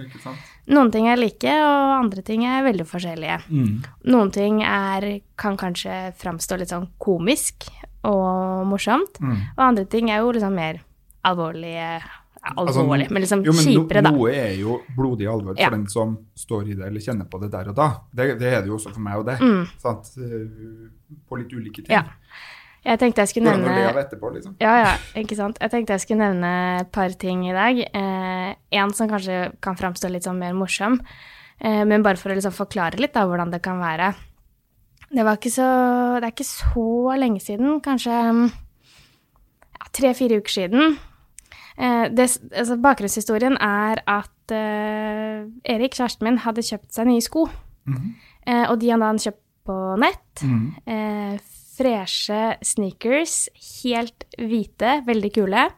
Noen ting er like, og andre ting er veldig forskjellige.
Mm.
Noen ting er, kan kanskje framstå litt sånn komisk og morsomt,
Mm.
og andre ting er jo liksom mer alvorlige alvorlig,
Altså,
men liksom
jo, men
kjipere, da.
Noe er jo blodig alvor for
Ja.
den som står i det eller kjenner på det der og da. Det, det er det jo også for meg og det. Sant? Eh, På litt ulike ting.
Mm. Ja. Jeg tenkte jeg skulle
det
nevne
etterpå, liksom?
ja, ja, ikke sant. Jeg tenkte jeg skulle nevne et par ting i dag. Eh, en som kanskje kan framstå litt sånn mer morsom, eh, men bare for å liksom forklare litt da, hvordan det kan være. Det, var ikke så, det er ikke så lenge siden, kanskje mm, ja, tre-fire uker siden. Eh, det, altså, bakgrunnshistorien er at eh, Erik, kjæresten min, hadde kjøpt seg nye sko. eh, og de han hadde han kjøpt på nett.
Mhm.
Eh, freshe sneakers, helt hvite, veldig kule.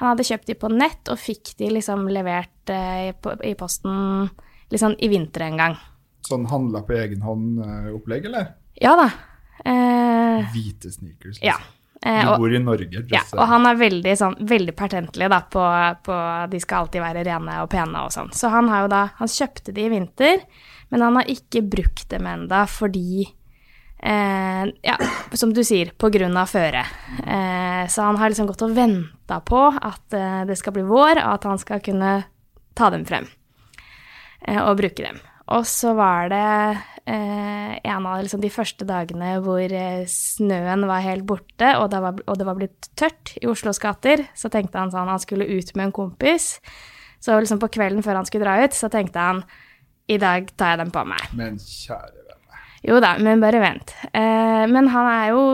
Han hadde kjøpt de på nett og fikk de liksom levert eh, i, i posten liksom i vinter en gang.
Sånn handla på egen hånd-opplegg, eller?
Ja da. Eh, Eh,
Hvite sneakers.
ja.
Liksom.
og,
Du bor i Norge.
ja, og han er veldig, sånn, veldig pertentlig da, på, på De skal alltid være rene og pene og sånn. Så han har jo da Han kjøpte de i vinter, men han har ikke brukt dem enda fordi eh, Ja, som du sier, på grunn av føret. Eh, så han har liksom gått og venta på at eh, det skal bli vår, og at han skal kunne ta dem frem eh, og bruke dem. Og så var det eh, en av liksom, de første dagene hvor eh, snøen var helt borte, og det var, og det var blitt tørt i Oslos gater. Så tenkte han sånn han skulle ut med en kompis. Så liksom på kvelden før han skulle dra ut, så tenkte han i dag tar jeg dem på meg.
Men kjære.
Jo da, men bare vent. Eh, men han er jo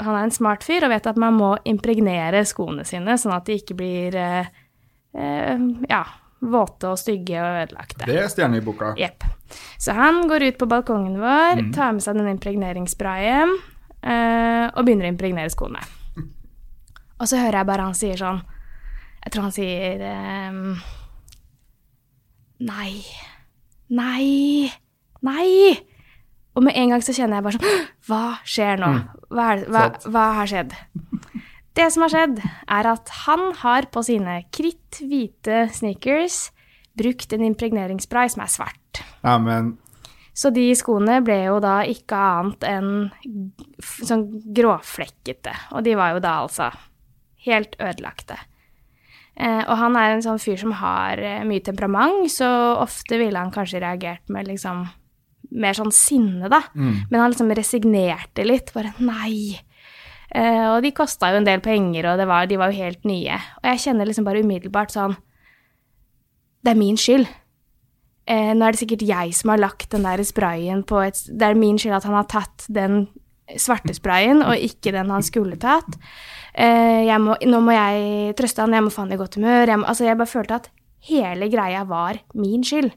han er en smart fyr og vet at man må impregnere skoene sine, sånn at de ikke blir eh, eh, ja, våte og stygge og ødelagte.
Det er stjerne i boka.
Jepp. Så han går ut på balkongen vår, tar med seg den impregneringssprayen eh, og begynner å impregnere skoene. Og så hører jeg bare han sier sånn Jeg tror han sier ehm, Nei. Nei. Nei. Og med en gang så kjenner jeg bare sånn Hva skjer nå? Hva, er, hva, hva har skjedd? Det som har skjedd, er at han har på sine kritthvite sneakers brukt en impregneringsspray som er svart.
Amen.
Så de skoene ble jo da ikke annet enn sånn gråflekkete. Og de var jo da altså helt ødelagte. Eh, og han er en sånn fyr som har eh, mye temperament, så ofte ville han kanskje reagert med liksom mer sånn sinne, da. Men han liksom resignerte litt. Bare nei. Eh, og de kosta jo en del penger, og det var, de var jo helt nye. Og jeg kjenner liksom bare umiddelbart sånn Det er min skyld. Eh, nå er det sikkert jeg som har lagt den der sprayen på et Det er min skyld at han har tatt den svarte sprayen, og ikke den han skulle tatt. Eh, jeg må, nå må jeg trøste han, jeg må få han i godt humør. Jeg, må, altså jeg bare følte at hele greia var min skyld.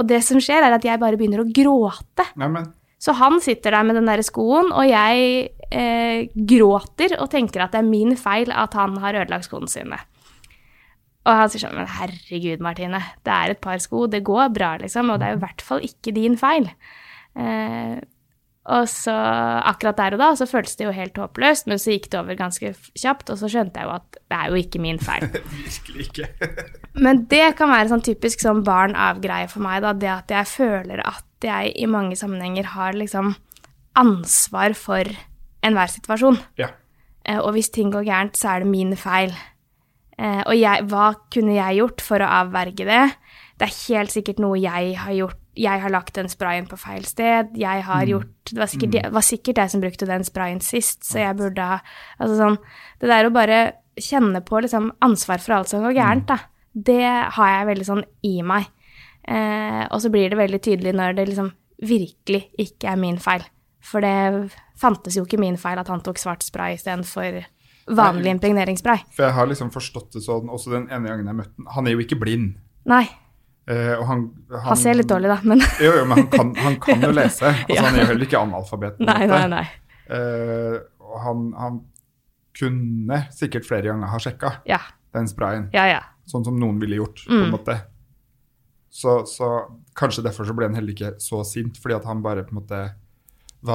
Og det som skjer, er at jeg bare begynner å gråte.
Nei, men
Så han sitter der med den der skoen, og jeg eh, gråter og tenker at det er min feil at han har ødelagt skoene sine. Og han sier sånn, men herregud, Martine, det er et par sko, det går bra, liksom, og det er jo i hvert fall ikke din feil. Eh, og så akkurat der og da så føltes det jo helt håpløst, men så gikk det over ganske kjapt, og så skjønte jeg jo at det er jo ikke min feil.
virkelig ikke.
Men det kan være sånn typisk sånn barn av-greie for meg, da. Det at jeg føler at jeg i mange sammenhenger har liksom ansvar for enhver situasjon.
ja.
Eh, Og hvis ting går gærent, så er det min feil. Eh, Og jeg, hva kunne jeg gjort for å avverge det? Det er helt sikkert noe jeg har gjort. Jeg har lagt den sprayen på feil sted. Jeg har gjort Det var sikkert, det var sikkert jeg som brukte den sprayen sist, så jeg burde ha Altså sånn Det der å bare kjenne på liksom ansvar for alt som går gærent, da, det har jeg veldig sånn i meg. Eh, og så blir det veldig tydelig når det liksom virkelig ikke er min feil. For det fantes jo ikke min feil at han tok svart spray istedenfor vanlig impregneringsspray.
For jeg har liksom forstått det sånn, også den ene gangen jeg møtte han Han er jo ikke blind.
Nei.
Eh, og han,
Han ser litt dårlig, da, men
Jo, jo, men han kan, han kan jo lese. Altså,
Ja.
Han er jo heller ikke analfabet. på
Nei, nei, nei.
Eh, han, han kunne sikkert flere ganger ha sjekka
Ja.
den sprayen,
Ja, ja.
sånn som noen ville gjort, på
Mm.
en måte. Så, så kanskje derfor så ble han heller ikke så sint, fordi at han bare på en måte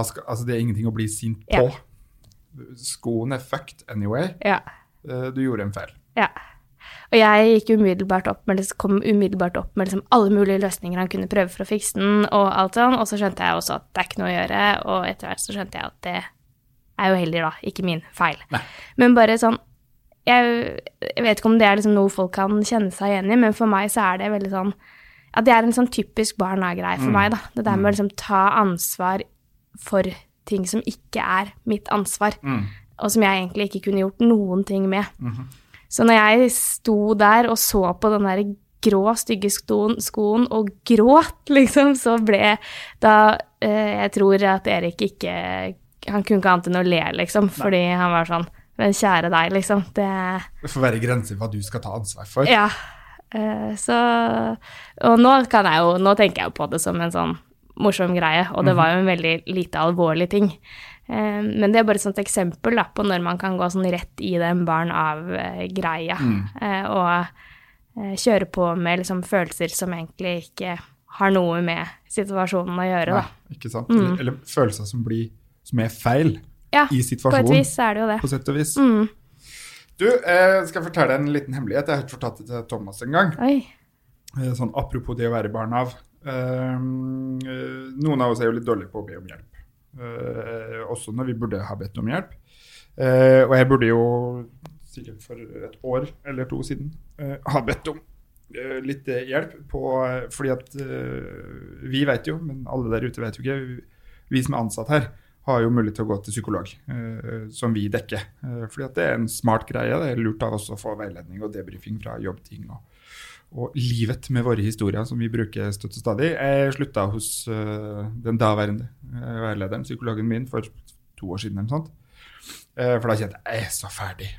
skal, Altså, det er ingenting å bli sint på.
Ja.
Skoen er fucked anyway.
Ja.
Eh, du gjorde en feil.
ja. Og jeg gikk umiddelbart opp med, liksom- kom umiddelbart opp med liksom alle mulige løsninger han kunne prøve for å fikse den, og alt sånn, og så skjønte jeg også at det er ikke noe å gjøre, og etter hvert så skjønte jeg at det er jo heller da ikke min feil.
Nei.
Men bare sånn jeg, jeg vet ikke om det er liksom noe folk kan kjenne seg igjen i, men for meg så er det veldig sånn at det er en sånn typisk barna-greie for meg, da. Det der med å liksom ta ansvar for ting som ikke er mitt ansvar, og som jeg egentlig ikke kunne gjort noen ting med. Så når jeg sto der og så på den der grå, stygge skoen, skoen og gråt, liksom, så ble da eh, Jeg tror at Erik ikke Han kunne ikke annet enn å le, liksom, fordi han var sånn Men kjære deg, liksom. Det
Det får være grenser hva du skal ta ansvar for.
Ja. Eh, så Og nå kan jeg jo Nå tenker jeg jo på det som en sånn morsom greie, og det var jo en veldig lite alvorlig ting. Eh, Men det er bare et sånt eksempel da, på når man kan gå sånn rett i den barn av-greia. Mm. Og eh, kjøre på med liksom følelser som egentlig ikke har noe med situasjonen å gjøre,
Nei, ikke sant?
Mm.
Eller, eller følelser som, blir, som er feil.
Ja,
i
på et vis er det jo det.
På sett og vis.
Mm.
Du, jeg skal fortelle deg en liten hemmelighet. Jeg har fortalt det til Thomas en gang.
Oi.
Eh, Sånn apropos det å være barn av. Eh, eh, noen av oss er jo litt dårlige på å be om hjelp. Eh, også når vi burde ha bedt om hjelp. Eh, og jeg burde jo sikkert for et år eller to siden ha bedt om litt hjelp på Fordi at vi vet jo, men alle der ute vet jo ikke, vi som er ansatt her, har jo mulighet til å gå til psykolog, som vi dekker. Fordi at det er en smart greie. Det er lurt av oss å få veiledning og debrifing fra jobbting. og og livet med våre historier, som vi bruker støtt og stadig. Jeg slutta hos uh, den daværende uh, veilederen, psykologen min, for to år siden. eller sånt. Uh, for da kjente jeg jeg er så ferdig.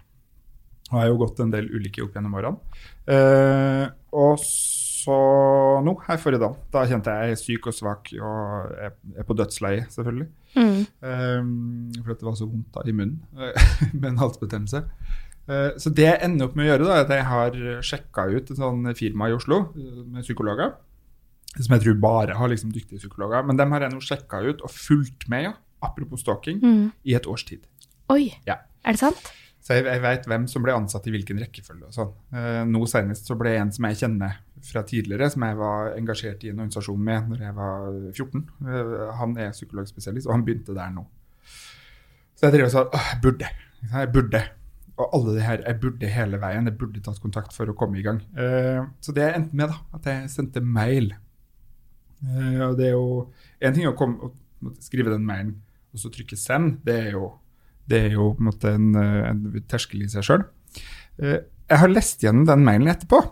Og jeg har jo gått en del ulike opp gjennom årene. Og så nå, her forrige dag, da kjente jeg jeg er syk og svak og er, er på dødsleiet, selvfølgelig.
Mm.
Eh, for at det var så vondt da i munnen med en halsbetennelse. Eh, Så det jeg ender opp med å gjøre, da, er at jeg har sjekka ut et sånn firma i Oslo eh, med psykologer. Som jeg tror bare har liksom dyktige psykologer. Men dem har jeg nå sjekka ut og fulgt med, ja, apropos stalking,
Mm.
i et års tid.
Oi.
Ja.
Er det sant?
Så jeg, jeg vet hvem som ble ansatt i hvilken rekkefølge og sånn. Eh, nå senest så ble en som jeg kjenner fra tidligere, som jeg var engasjert i en organisasjon med når jeg var 14. Eh, han er psykologspesialist, og han begynte der nå. Så jeg driver og sa åh, burde. Jeg burde. Og alle det her, jeg burde hele veien. Jeg burde tatt kontakt for å komme i gang. Eh, så det endte med da, at jeg sendte mail. Eh, og det er jo En ting å komme, å skrive den mailen og så trykke 'send'. Det er jo, det er jo på en måte en, eh, en terskel i seg sjøl. Jeg har lest gjennom den mailen etterpå,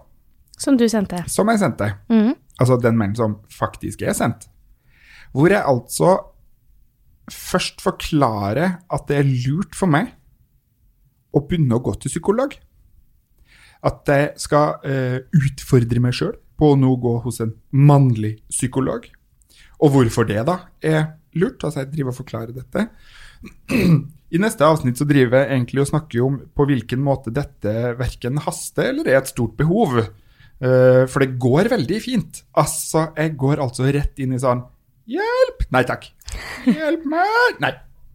Som du sendte.
som jeg sendte.
Mm.
Altså den mailen som faktisk er sendt. Hvor jeg altså først forklarer at det er lurt for meg å begynne å gå til psykolog. At jeg skal eh, utfordre meg sjøl på å nå gå hos en mannlig psykolog. Og hvorfor det da er lurt. Altså jeg driver og forklarer dette. I neste avsnitt så driver jeg egentlig og snakker om på hvilken måte dette verken haster eller er et stort behov. Eh, for det går veldig fint. Altså, jeg går altså rett inn i sånn Hjelp! Nei takk. Hjelp meg! Nei.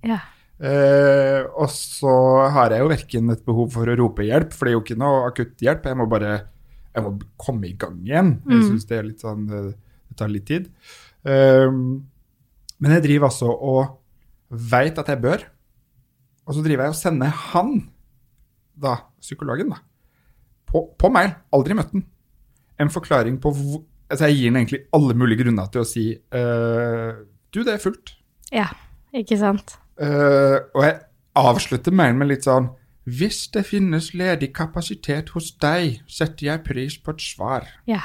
Ja.
Eh, og så har jeg jo verken et behov for å rope hjelp, for det er jo ikke noe akutt hjelp. Jeg må bare jeg må komme i gang igjen. Jeg syns det er sånn eh, Det tar litt tid. Eh, men jeg driver altså og veit at jeg bør. Og så driver jeg og sender han, da, psykologen, da, på, på mail. Aldri møtt den. En forklaring på hvor altså Jeg gir den egentlig alle mulige grunner til å si eh, Du, det er fullt.
ja. Ikke sant?
Eh, og jeg avslutter mailen med litt sånn Hvis det finnes ledig kapasitet hos deg, setter jeg pris på et svar.
Ja.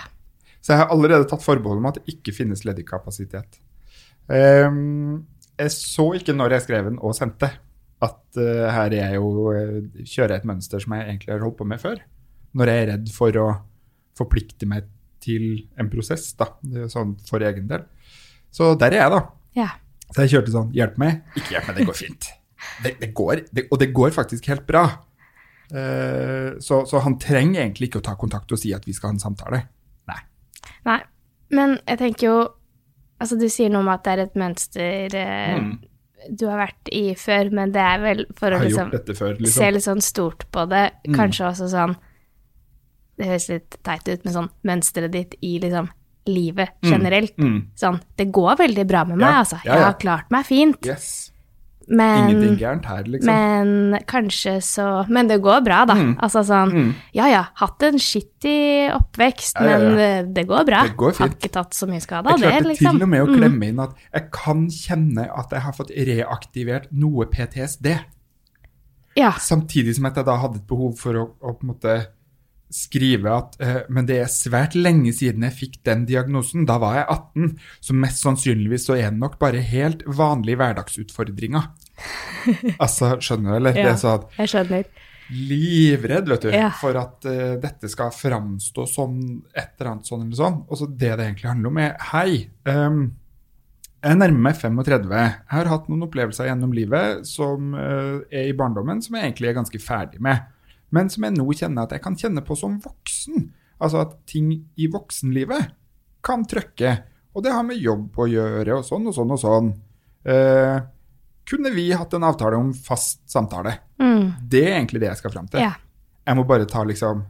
Så jeg har allerede tatt forbehold om at det ikke finnes ledig kapasitet. Um, jeg så ikke når jeg skrev den og sendte, at uh, her er jeg jo uh, kjører et mønster som jeg egentlig har holdt på med før. Når jeg er redd for å forplikte meg til en prosess, da, sånn for egen del. Så der er jeg, da.
Ja.
Så jeg kjørte sånn Hjelp meg. Ikke hjelp meg, det går fint. Det, det går, det, og det går faktisk helt bra. Uh, så, så han trenger egentlig ikke å ta kontakt og si at vi skal ha en samtale. Nei.
Nei. Men jeg tenker jo Altså, du sier noe om at det er et mønster uh,
Mm.
du har vært i før, men det er vel for å liksom
før, liksom,
se
liksom.
litt sånn stort på det.
Mm.
Kanskje også sånn Det høres litt teit ut, men sånn mønsteret ditt i liksom livet generelt.
Mm.
Sånn Det går veldig bra med meg,
Ja,
altså. Jeg
ja.
har klart meg fint.
Yes.
Men
Ingenting gærent her, liksom.
Men kanskje så Men det går bra, da.
Mm.
Altså sånn
Mm.
Ja ja, hatt en skittig oppvekst,
Ja, ja, ja.
men det, det går bra.
Det går
Har ikke tatt så mye skade av det.
Jeg klarte
liksom.
til og med å
Mm.
klemme inn at jeg kan kjenne at jeg har fått reaktivert noe PTSD.
Ja.
Samtidig som at jeg da hadde et behov for å, å på en måte skrive at uh, men det er svært lenge siden jeg fikk den diagnosen. Da var jeg 18, så mest sannsynligvis så er det nok bare helt vanlige hverdagsutfordringer. altså, skjønner du, eller? Det
Ja.
sånn
Jeg skjønner.
livredd vet du,
Ja.
for at uh, dette skal framstå som et eller annet sånn eller sånn. Og så det det egentlig handler om, er hei. Um, jeg nærmer meg 35. Jeg har hatt noen opplevelser gjennom livet som uh, er i barndommen som jeg egentlig er ganske ferdig med, men som jeg nå kjenner at jeg kan kjenne på som voksen. Altså at ting i voksenlivet kan trøkke, og det har med jobb å gjøre, og sånn og sånn og sånn. Eh, kunne vi hatt en avtale om fast samtale.
Mm.
Det er egentlig det jeg skal fram til.
Ja.
Jeg må bare ta liksom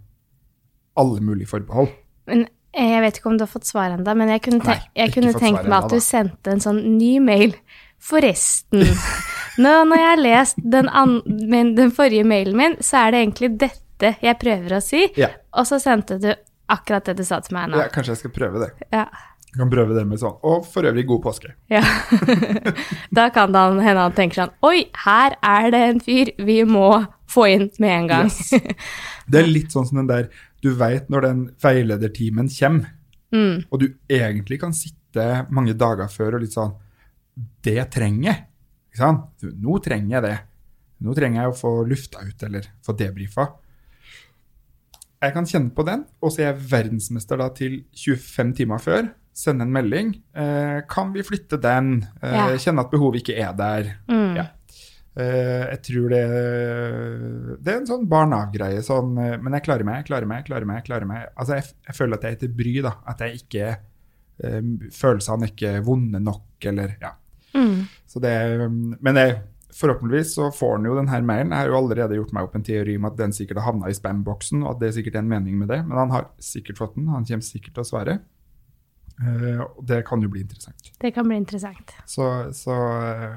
alle mulige forbehold.
Men jeg vet ikke om du har fått svar ennå, men jeg kunne,
Nei,
jeg kunne tenkt meg at du sendte en sånn ny mail. Forresten. Nå, når jeg har lest den, an, min, den forrige mailen min, så er det egentlig dette jeg prøver å si.
Ja.
Og så sendte du akkurat det du sa til meg nå.
Ja, kanskje jeg skal prøve det.
Ja.
Jeg kan prøve det med sånn. Og for øvrig god påske.
ja. da kan det hende han tenker sånn Oi, her er det en fyr vi må få inn med en gang.
Yes. Det er litt sånn som den der Du veit når den veiledertimen kommer,
Mm.
og du egentlig kan sitte mange dager før og litt sånn Det trenger jeg. Ikke sant? Nå trenger jeg det. Nå trenger jeg å få lufta ut eller få debrifa. Jeg kan kjenne på den, og så er jeg verdensmester da til 25 timer før. Sende en melding. Eh, kan vi flytte den? Eh,
Ja.
Kjenne at behovet ikke er der.
Mm.
Ja. Eh, jeg tror det Det er en sånn barn-av-greie. Sånn, eh, men jeg klarer meg, jeg klarer meg, jeg klarer meg. jeg klarer meg. Altså, jeg, jeg føler at jeg er til bry. da, At jeg ikke eh, Følelsene ikke vonde nok, eller ja.
Mm.
Så det, men det, forhåpentligvis så får han jo den her mailen. Jeg har jo allerede gjort meg opp en teori om at den sikkert har havna i spam-boksen, og at det er sikkert en mening med det. Men han har sikkert fått den. Han kommer sikkert til å svare. Eh, og det kan jo bli interessant.
Det kan bli interessant.
Så, så eh,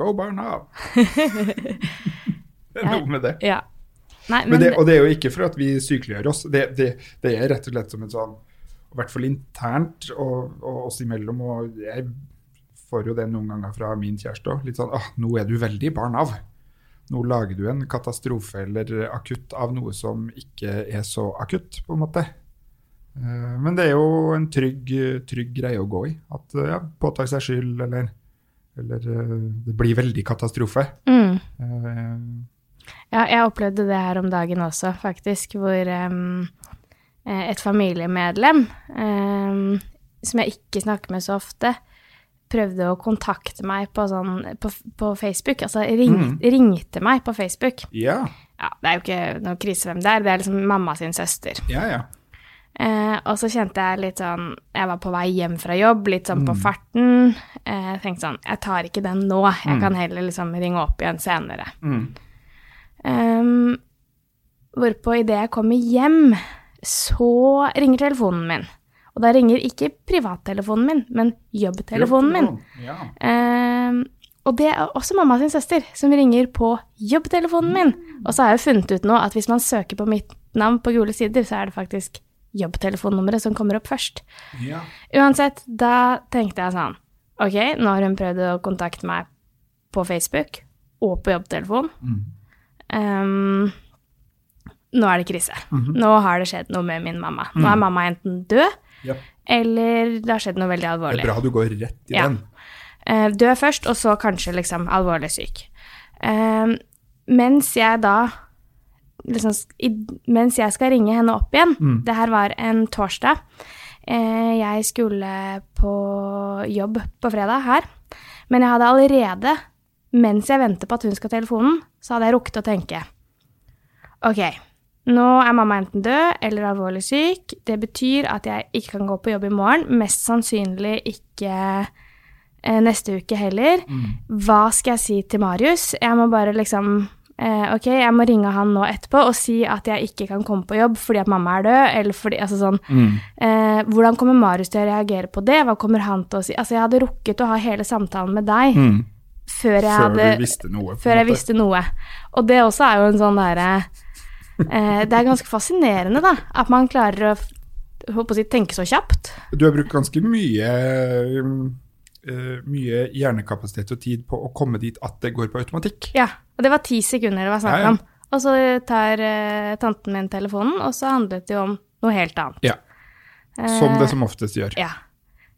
go barna! det er noe med det.
Ja. Nei,
Men
men,
det. Og det er jo ikke for at vi sykeliggjør oss. Det, det, det er rett og slett som en sånn I hvert fall internt og, og oss imellom. Og jeg får jo det noen ganger fra min kjæreste òg. Litt sånn åh, nå er du veldig barn av. Nå lager du en katastrofe eller akutt av noe som ikke er så akutt, på en måte. Eh, Men det er jo en trygg, trygg greie å gå i. At eh, ja, påtar seg skyld, eller, eller eh, det blir veldig katastrofe.
mm.
Uh,
Ja, jeg opplevde det her om dagen også, faktisk, hvor eh, et familiemedlem um, som jeg ikke snakker med så ofte, prøvde å kontakte meg på, sånn, på, på Facebook. Altså ring,
Mm.
ringte meg på Facebook.
Ja,
Ja, det er jo ikke noe krise hvem det er, det er liksom mamma sin søster.
ja, ja.
Eh, og så kjente jeg litt sånn Jeg var på vei hjem fra jobb, litt sånn
Mm.
på farten. Eh, tenkte sånn Jeg tar ikke den nå, jeg
Mm.
kan heller liksom ringe opp igjen senere.
Mm.
Um, hvorpå idet jeg kommer hjem, så ringer telefonen min. Og da ringer ikke privattelefonen min, men jobbtelefonen min.
Ja.
Um, og det er også mamma sin søster som ringer på jobbtelefonen min. Og så har jeg funnet ut nå at hvis man søker på mitt navn på gule sider, så er det faktisk jobbtelefonnummeret som kommer opp først.
ja.
Uansett, da tenkte jeg sånn Ok, nå har hun prøvd å kontakte meg på Facebook og på jobbtelefon.
Mm.
Um, nå er det krise.
Mhm.
Nå har det skjedd noe med min mamma. Nå er mamma enten død,
Ja.
eller det har skjedd noe veldig alvorlig.
Det er bra du går rett i
Ja.
den.
Uh, dø først, og så kanskje liksom alvorlig syk. Uh, mens jeg da liksom, i, Mens jeg skal ringe henne opp igjen
Mm.
Det her var en torsdag. Uh, jeg skulle på jobb på fredag her. Men jeg hadde allerede, mens jeg venter på at hun skal ha telefonen, så hadde jeg rukket å tenke Ok, nå er mamma enten død eller alvorlig syk. Det betyr at jeg ikke kan gå på jobb i morgen. Mest sannsynlig ikke eh, neste uke heller. Hva skal jeg si til Marius? Jeg må bare liksom eh, Ok, jeg må ringe han nå etterpå og si at jeg ikke kan komme på jobb fordi at mamma er død, eller fordi Altså sånn
Mm.
eh, Hvordan kommer Marius til å reagere på det? Hva kommer han til å si? Altså, jeg hadde rukket å ha hele samtalen med deg
Mm.
før jeg
Før
hadde
visste noe.
før jeg
måte.
visste noe. Og det også er jo en sånn derre Det er ganske fascinerende, da. At man klarer å, å si, tenke så kjapt.
Du har brukt ganske mye, eh, mye hjernekapasitet og tid på å komme dit at det går på automatikk.
Ja. Og det var ti sekunder det var snakk om. Og så tar eh, tanten min telefonen, og så handlet det jo om noe helt annet.
Ja.
Eh,
Som det som oftest gjør.
Ja.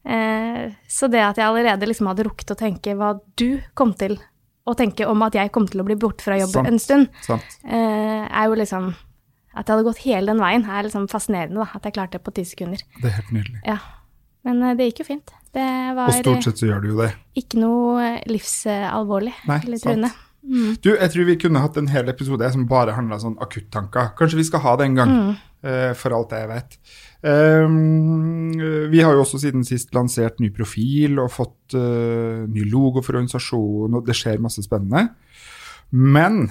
Eh, så det at jeg allerede liksom hadde rukket å tenke hva du kom til å tenke om at jeg kom til å bli borte fra jobb
Sant.
en stund,
Sant?
eh, er jo liksom At jeg hadde gått hele den veien, er liksom fascinerende, da. At jeg klarte det på ti sekunder.
Det er helt nydelig.
Ja. Men eh, det gikk jo fint. Det var
Og stort sett så gjør du jo det.
ikke noe eh, livsalvorlig
Nei,
eller truende. Mm.
Du, jeg tror vi kunne hatt en hel episode som bare handla om sånn akuttanker. Kanskje vi skal ha det en gang.
Mm.
eh, for alt jeg vet. Um, vi har jo også siden sist lansert ny profil og fått uh, ny logo for organisasjonen, og det skjer masse spennende. Men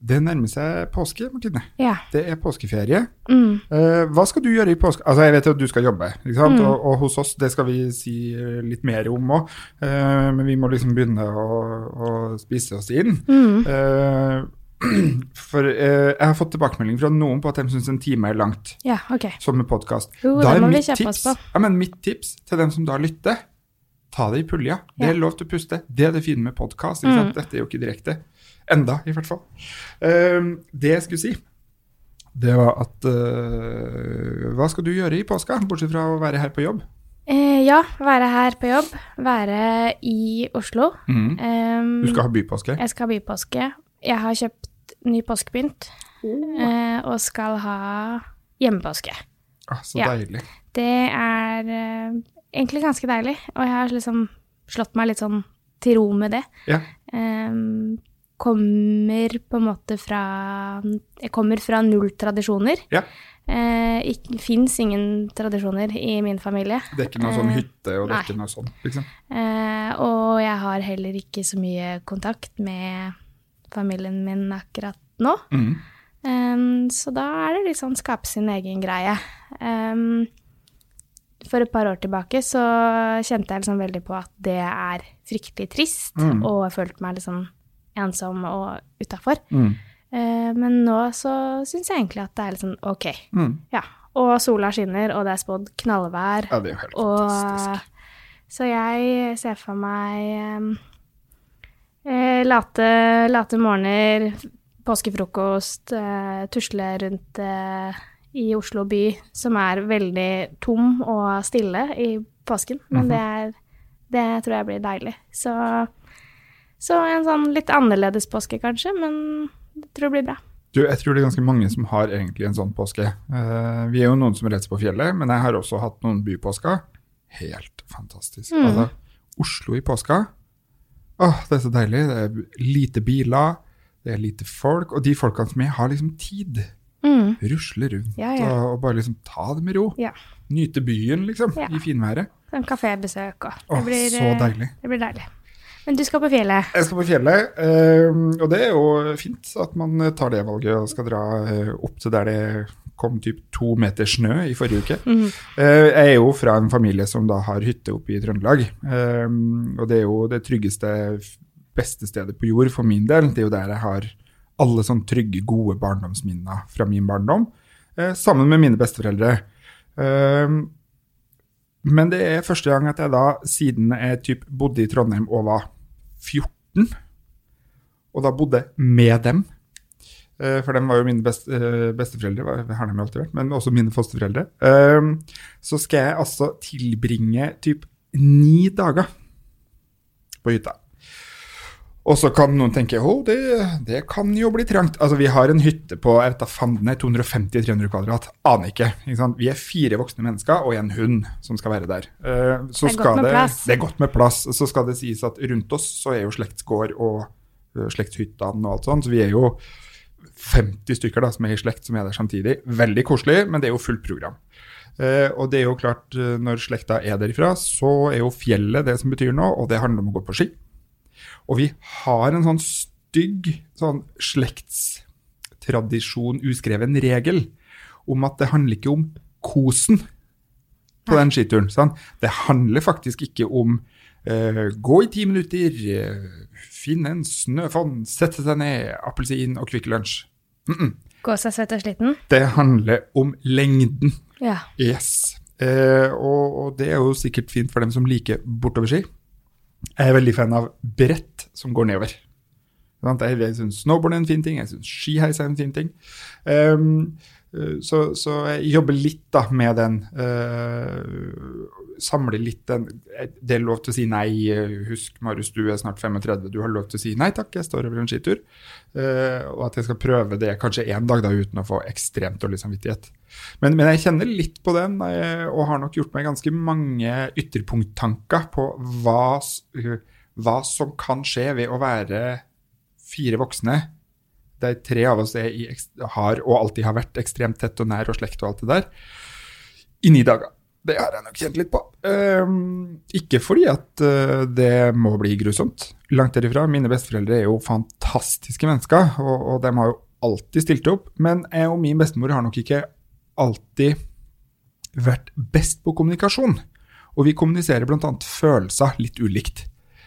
det nærmer seg påske, Martine.
Ja.
Det er påskeferie.
Mm.
Eh, hva skal du gjøre i påske? Altså, Jeg vet at du skal jobbe, sant? Og, og hos oss, det skal vi si eh, litt mer om òg. men vi må liksom begynne å, å spise oss inn.
Mm.
For uh, jeg har fått tilbakemelding fra noen på at de syns en time er langt,
Ja, OK.
som med podkast.
Da det kjøpe oss på.
ja, men mitt tips til dem som da lytter, ta det i pulja. Det
Ja.
er lov til å puste. Det er det fine med podkast.
Mm.
Dette er jo ikke direkte. Enda, i hvert fall. Eh, det jeg skulle si, det var at uh, Hva skal du gjøre i påska, bortsett fra å være her på jobb?
Eh, ja, være her på jobb. Være i Oslo.
Mm.
Um,
Du skal ha bypåske?
Jeg skal ha bypåske. Jeg har kjøpt ny påskepynt. eh, og skal ha hjemmepåske.
Ah, så
ja.
deilig.
Det er eh, egentlig ganske deilig, og jeg har liksom slått meg litt sånn til ro med det.
Ja.
Em, kommer på en måte fra Jeg kommer fra null tradisjoner.
Ja.
Eh, Fins ingen tradisjoner i min familie.
Det er ikke noe sånn hytte, og det er ikke noe sånn, liksom.
Eh, og jeg har heller ikke så mye kontakt med familien min akkurat nå.
Mm.
Um, så da er det sånn skape sin egen greie. Um, for et par år tilbake så kjente jeg liksom veldig på at det er fryktelig trist,
Mm.
og jeg følte meg liksom ensom og utafor.
Mm.
Uh, men nå så syns jeg egentlig at det er sånn ok.
Mm.
Ja. Og sola skinner, og det er spådd knallvær.
Ja, det er helt
Og,
fantastisk.
så jeg ser for meg um, eh, late, late morgener, påskefrokost, eh, tusle rundt eh, i Oslo by, som er veldig tom og stille i påsken. Men det, er, det tror jeg blir deilig. Så, så en sånn litt annerledes påske, kanskje, men det tror jeg blir bra.
Du, jeg tror det er ganske mange som har egentlig en sånn påske. Uh, vi er jo noen som reiser på fjellet, men jeg har også hatt noen bypåsker. Helt fantastisk.
Mm.
Altså, Oslo i påska. Åh, det er så deilig. Det er lite biler, det er lite folk, og de folkene som er, har liksom tid.
Mm.
Rusle rundt
Ja, ja.
Og, og bare liksom ta det med ro.
Ja.
Nyte byen, liksom, i finværet.
En kafébesøk og
Åh,
blir,
så
eh,
deilig.
Det blir deilig. Men du skal på fjellet.
Jeg skal på fjellet, eh, og det er jo fint at man tar det valget og skal dra eh, opp til der det kom typ to meter snø i forrige uke.
Mm.
Eh, jeg er jo fra en familie som da har hytte oppe i Trøndelag, eh, og det er jo det tryggeste, beste stedet på jord for min del. Det er jo der jeg har alle sånn trygge, gode barndomsminner fra min barndom, eh, sammen med mine besteforeldre. Eh, men det er første gang at jeg da, siden jeg typ bodde i Trondheim og var 14, og da bodde med dem, for dem var jo mine best, eh, besteforeldre, har de alltid vært, men også mine fosterforeldre, eh, så skal jeg altså tilbringe typ ni dager på hytta. Og så kan noen tenke å, det, det kan jo bli trangt. Altså, Vi har en hytte på jeg vet da, fanden, 250-300 kvadrat. Aner ikke. ikke sant? Vi er fire voksne mennesker og en hund som skal være der. Eh, så
Det er godt med
det,
plass.
Det er godt med plass. Så skal det sies at rundt oss så er jo slektsgård og slektshyttene og alt sånt. Så vi er jo 50 stykker da, som er i slekt som er der samtidig. Veldig koselig, men det er jo fullt program. Eh, og det er jo klart, eh, når slekta er derifra, så er jo fjellet det som betyr noe, og det handler om å gå på ski. Og vi har en sånn stygg sånn slektstradisjon, uskreven regel, om at det handler ikke om kosen på den skituren. Sant? Det handler faktisk ikke om gå i ti minutter, eh, finne en snøfonn, sette seg ned, appelsin og Kvikk Lunsj.
Gå seg svett og sliten?
Det handler om lengden.
Ja.
Yes. Eh, og, og det er jo sikkert fint for dem som liker bortoverski. Jeg er veldig fan av brett som går nedover. Jeg, syns snowboard er en fin ting, jeg syns skiheis er en fin ting. Eh, så, så jeg jobber litt da med den. Uh, samler litt den eh, Det er lov til å si nei. eh, Husk, Marius, du er snart 35. Du har lov til å si nei takk, jeg står over en skitur. Uh, og at jeg skal prøve det kanskje én dag da, uten å få ekstremt dårlig samvittighet. Men, men jeg kjenner litt på den, og har nok gjort meg ganske mange ytterpunkttanker på hva, hva som kan skje ved å være fire voksne der tre av oss i, har og alltid har vært ekstremt tett og nær og slekt og alt det der, i ni dager. Det har jeg nok kjent litt på. Um, ikke fordi at uh, det må bli grusomt. Langt derifra. Mine besteforeldre er jo fantastiske mennesker, og, og de har jo alltid stilt opp. Men jeg og min bestemor har nok ikke alltid vært best på kommunikasjon. Og vi kommuniserer bl.a. følelser litt ulikt.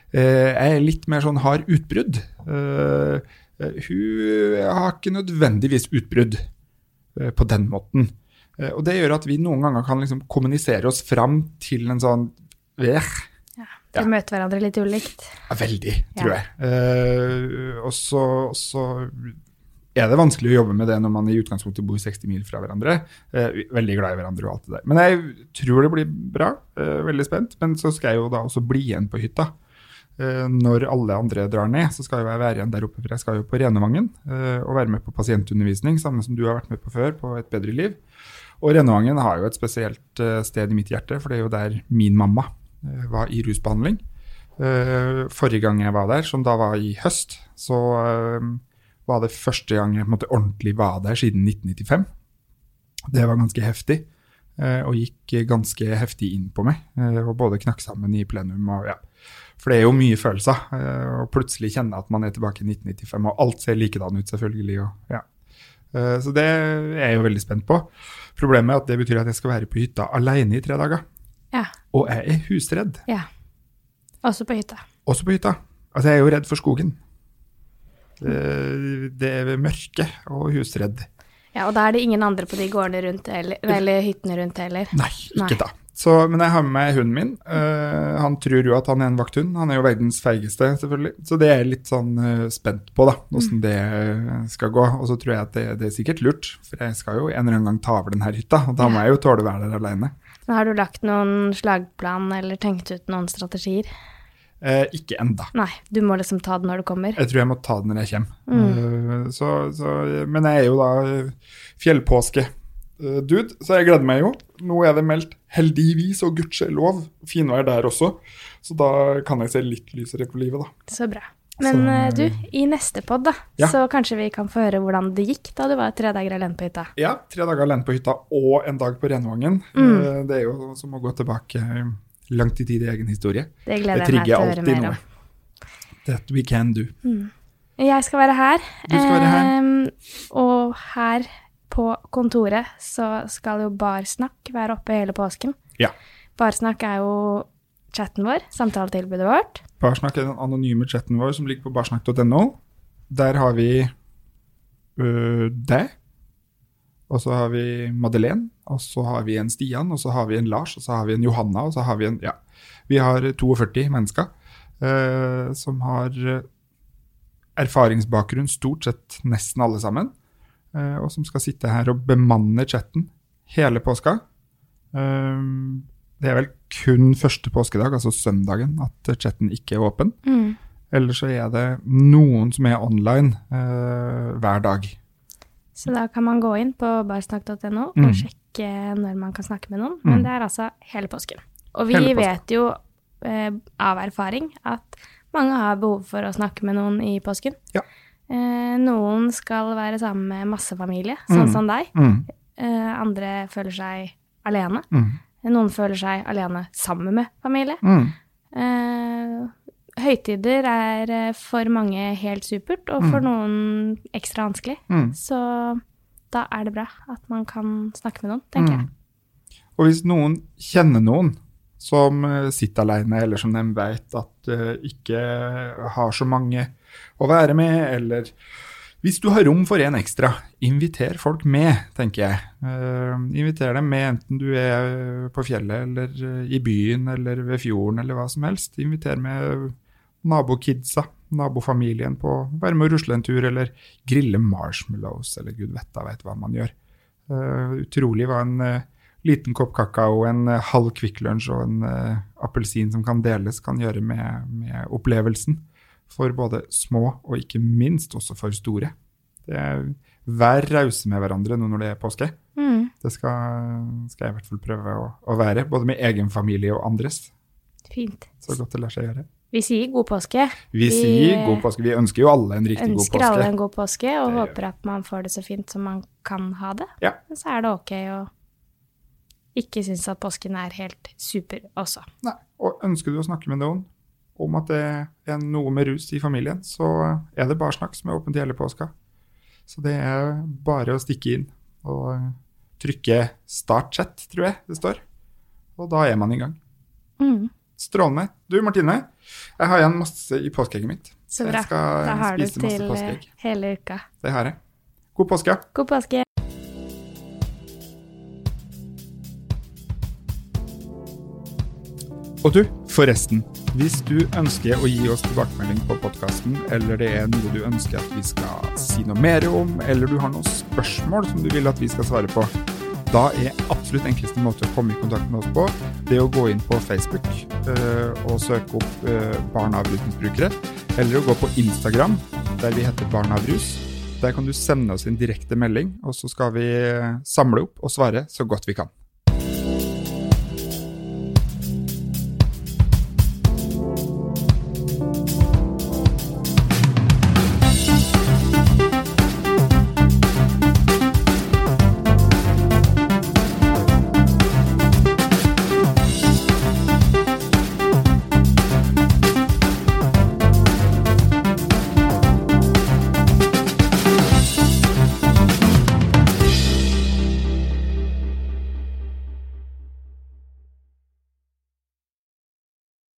Uh, jeg er litt mer sånn hard utbrudd. Uh, hun har ikke nødvendigvis utbrudd på den måten. Eh, og det gjør at vi noen ganger kan liksom kommunisere oss fram til en sånn Veh.
ja, Dere ja. møter hverandre litt ulikt?
Ja, veldig, tror ja. jeg. Eh, og så er det vanskelig å jobbe med det når man i utgangspunktet bor 60 mil fra hverandre. Eh, veldig glad i hverandre og alt det der. Men jeg tror det blir bra. Eh, veldig spent. Men så skal jeg jo da også bli igjen på hytta. Når alle andre drar ned, så skal jo jeg være igjen der oppe, for jeg skal jo på Renevangen og være med på pasientundervisning, samme som du har vært med på før, på Et bedre liv. Og Rennevangen har jo et spesielt uh, sted i mitt hjerte, for det er jo der min mamma uh, var i rusbehandling. Uh, forrige gang jeg var der, som da var i høst, så var det første gang jeg måtte ordentlig var der siden 1995. Det var ganske heftig, og gikk ganske heftig inn på meg. og både knakk sammen i plenum og ja. For det er jo mye følelser. Og plutselig kjenne at man er tilbake i 1995, og alt ser likedan ut, selvfølgelig. og ja. Eh, så det er jeg jo veldig spent på. Problemet er at det betyr at jeg skal være på hytta alene i tre dager.
Ja.
Og jeg er husredd.
Ja. Også på hytta.
Også på hytta. Altså, jeg er jo redd for skogen. Eh, det er mørke og husredd.
Ja, Og da er det ingen andre på de gårdene rundt, eller, eller hyttene rundt heller?
Nei, ikke Nei. da. Så, men jeg har med meg hunden min. Uh, han tror jo at han er en vakthund. Han er jo verdens feigeste, selvfølgelig. Så det er jeg litt sånn uh, spent på, da, åssen mm. det uh, skal gå. Og så tror jeg at det, det, er sikkert lurt, for jeg skal jo en eller annen gang ta over denne hytta. Og da må jeg jo tåle å være der alene.
Har du lagt noen slagplan eller tenkt ut noen strategier?
ikke enda.
Nei, du må liksom ta det når du kommer?
Jeg tror jeg må ta det når jeg kommer. Mm. Så, så, men jeg er jo da fjellpåske Eh, dude, så jeg gleder meg jo. Nå er det meldt heldigvis og gudskjelov finvær der også, så da kan jeg se litt lysere på livet, da.
Så bra. Men så, eh, du, i neste pod, da, ja. så kanskje vi kan få høre hvordan det gikk da du var tre dager alene på hytta?
Ja, tre dager alene på hytta og en dag på Renvangen. Mm. Eh, det er jo som å gå tilbake langt i tid i egen historie.
Det gleder jeg meg til å høre mer om.
That we can do.
Mm. Jeg skal være her.
Du skal være her.
Um, og her på kontoret så skal jo Barsnakk være oppe hele påsken.
Ja.
Barsnakk er jo chatten vår, samtaletilbudet vårt.
Barsnakk er den anonyme chatten vår som ligger på barsnakk.no. Der har vi øh, deg, og så har vi Madeleine, og så har vi en Stian, og så har vi en Lars, og så har vi en Johanna, og så har vi en Ja. Vi har 42 mennesker øh, som har øh, erfaringsbakgrunn, stort sett nesten alle sammen. Eh, og som skal sitte her og bemanne chatten hele påska. Eh, det er vel kun første påskedag, altså søndagen, at chatten ikke er åpen. Mm. Eller så er det noen som er online eh, hver dag.
Så da kan man gå inn på barsnakk.no mm. og sjekke når man kan snakke med noen. Men mm. det er altså hele påsken. Og vi påsken. vet jo eh, av erfaring at mange har behov for å snakke med noen i påsken.
Ja.
Eh, noen skal være sammen med masse familie, sånn mm. som deg. Mm. Eh, andre føler seg alene. Mm. Noen føler seg alene sammen med familie. Mm. Eh, høytider er for mange helt supert, og for noen ekstra vanskelig. Så da er det bra at man kan snakke med noen, tenker jeg.
Og hvis noen kjenner noen som sitter alene, eller som de vet at ikke har så mange å være med, eller hvis du har rom for en ekstra, inviter folk med, tenker jeg. Uh, inviter dem med, enten du er på fjellet eller uh, i byen eller ved fjorden eller hva som helst. Inviter med nabokidsa, nabofamilien på å være med og rusle en tur, eller grille marshmallows, eller gud vet da vet hva man gjør. Uh, utrolig hva en liten kopp kakao, en halv Kvikk Lunsj og en appelsin som kan deles, kan gjøre med, med opplevelsen for både små og ikke minst også for store. Det er Vær rause med hverandre nå når det er påske. Mm. Det skal, skal, jeg i hvert fall prøve å, å, være, både med egen familie og andres.
Fint.
Så godt det lar seg gjøre.
Vi sier god påske.
Vi sier god påske. Vi ønsker jo alle en riktig god påske.
ønsker alle en god påske, og
Det
håper at man får det så fint som man kan ha det.
Ja.
Men så er det ok å ikke synes at påsken er helt super også.
Nei. Og ønsker du å snakke med noen om at det er noe med rus i familien, så er det bare snakk som er åpent hele påska. Så det er bare å stikke inn og trykke 'start chat', tror jeg det står. Og da er man i gang.
Mm.
Strålende. Du Martine, jeg har igjen masse i påskeegget mitt.
Så bra.
Jeg skal
Da har
spise masse
til eh,
påskeegg.
hele uka.
Det har jeg. God påske.
God påske.
Og du, forresten. Hvis du ønsker å gi oss tilbakemelding på podkasten, eller det er noe du ønsker at vi skal si noe mer om, eller du har noen spørsmål som du vil at vi skal svare på, da er absolutt enkleste måte å komme i kontakt med oss på, det å gå inn på Facebook øh, og søke opp øh, Barn av rusmisbrukere, eller å gå på Instagram, der vi heter Barn av rus. Der kan du sende oss en direkte melding, og så skal vi eh, samle opp og svare så godt vi kan.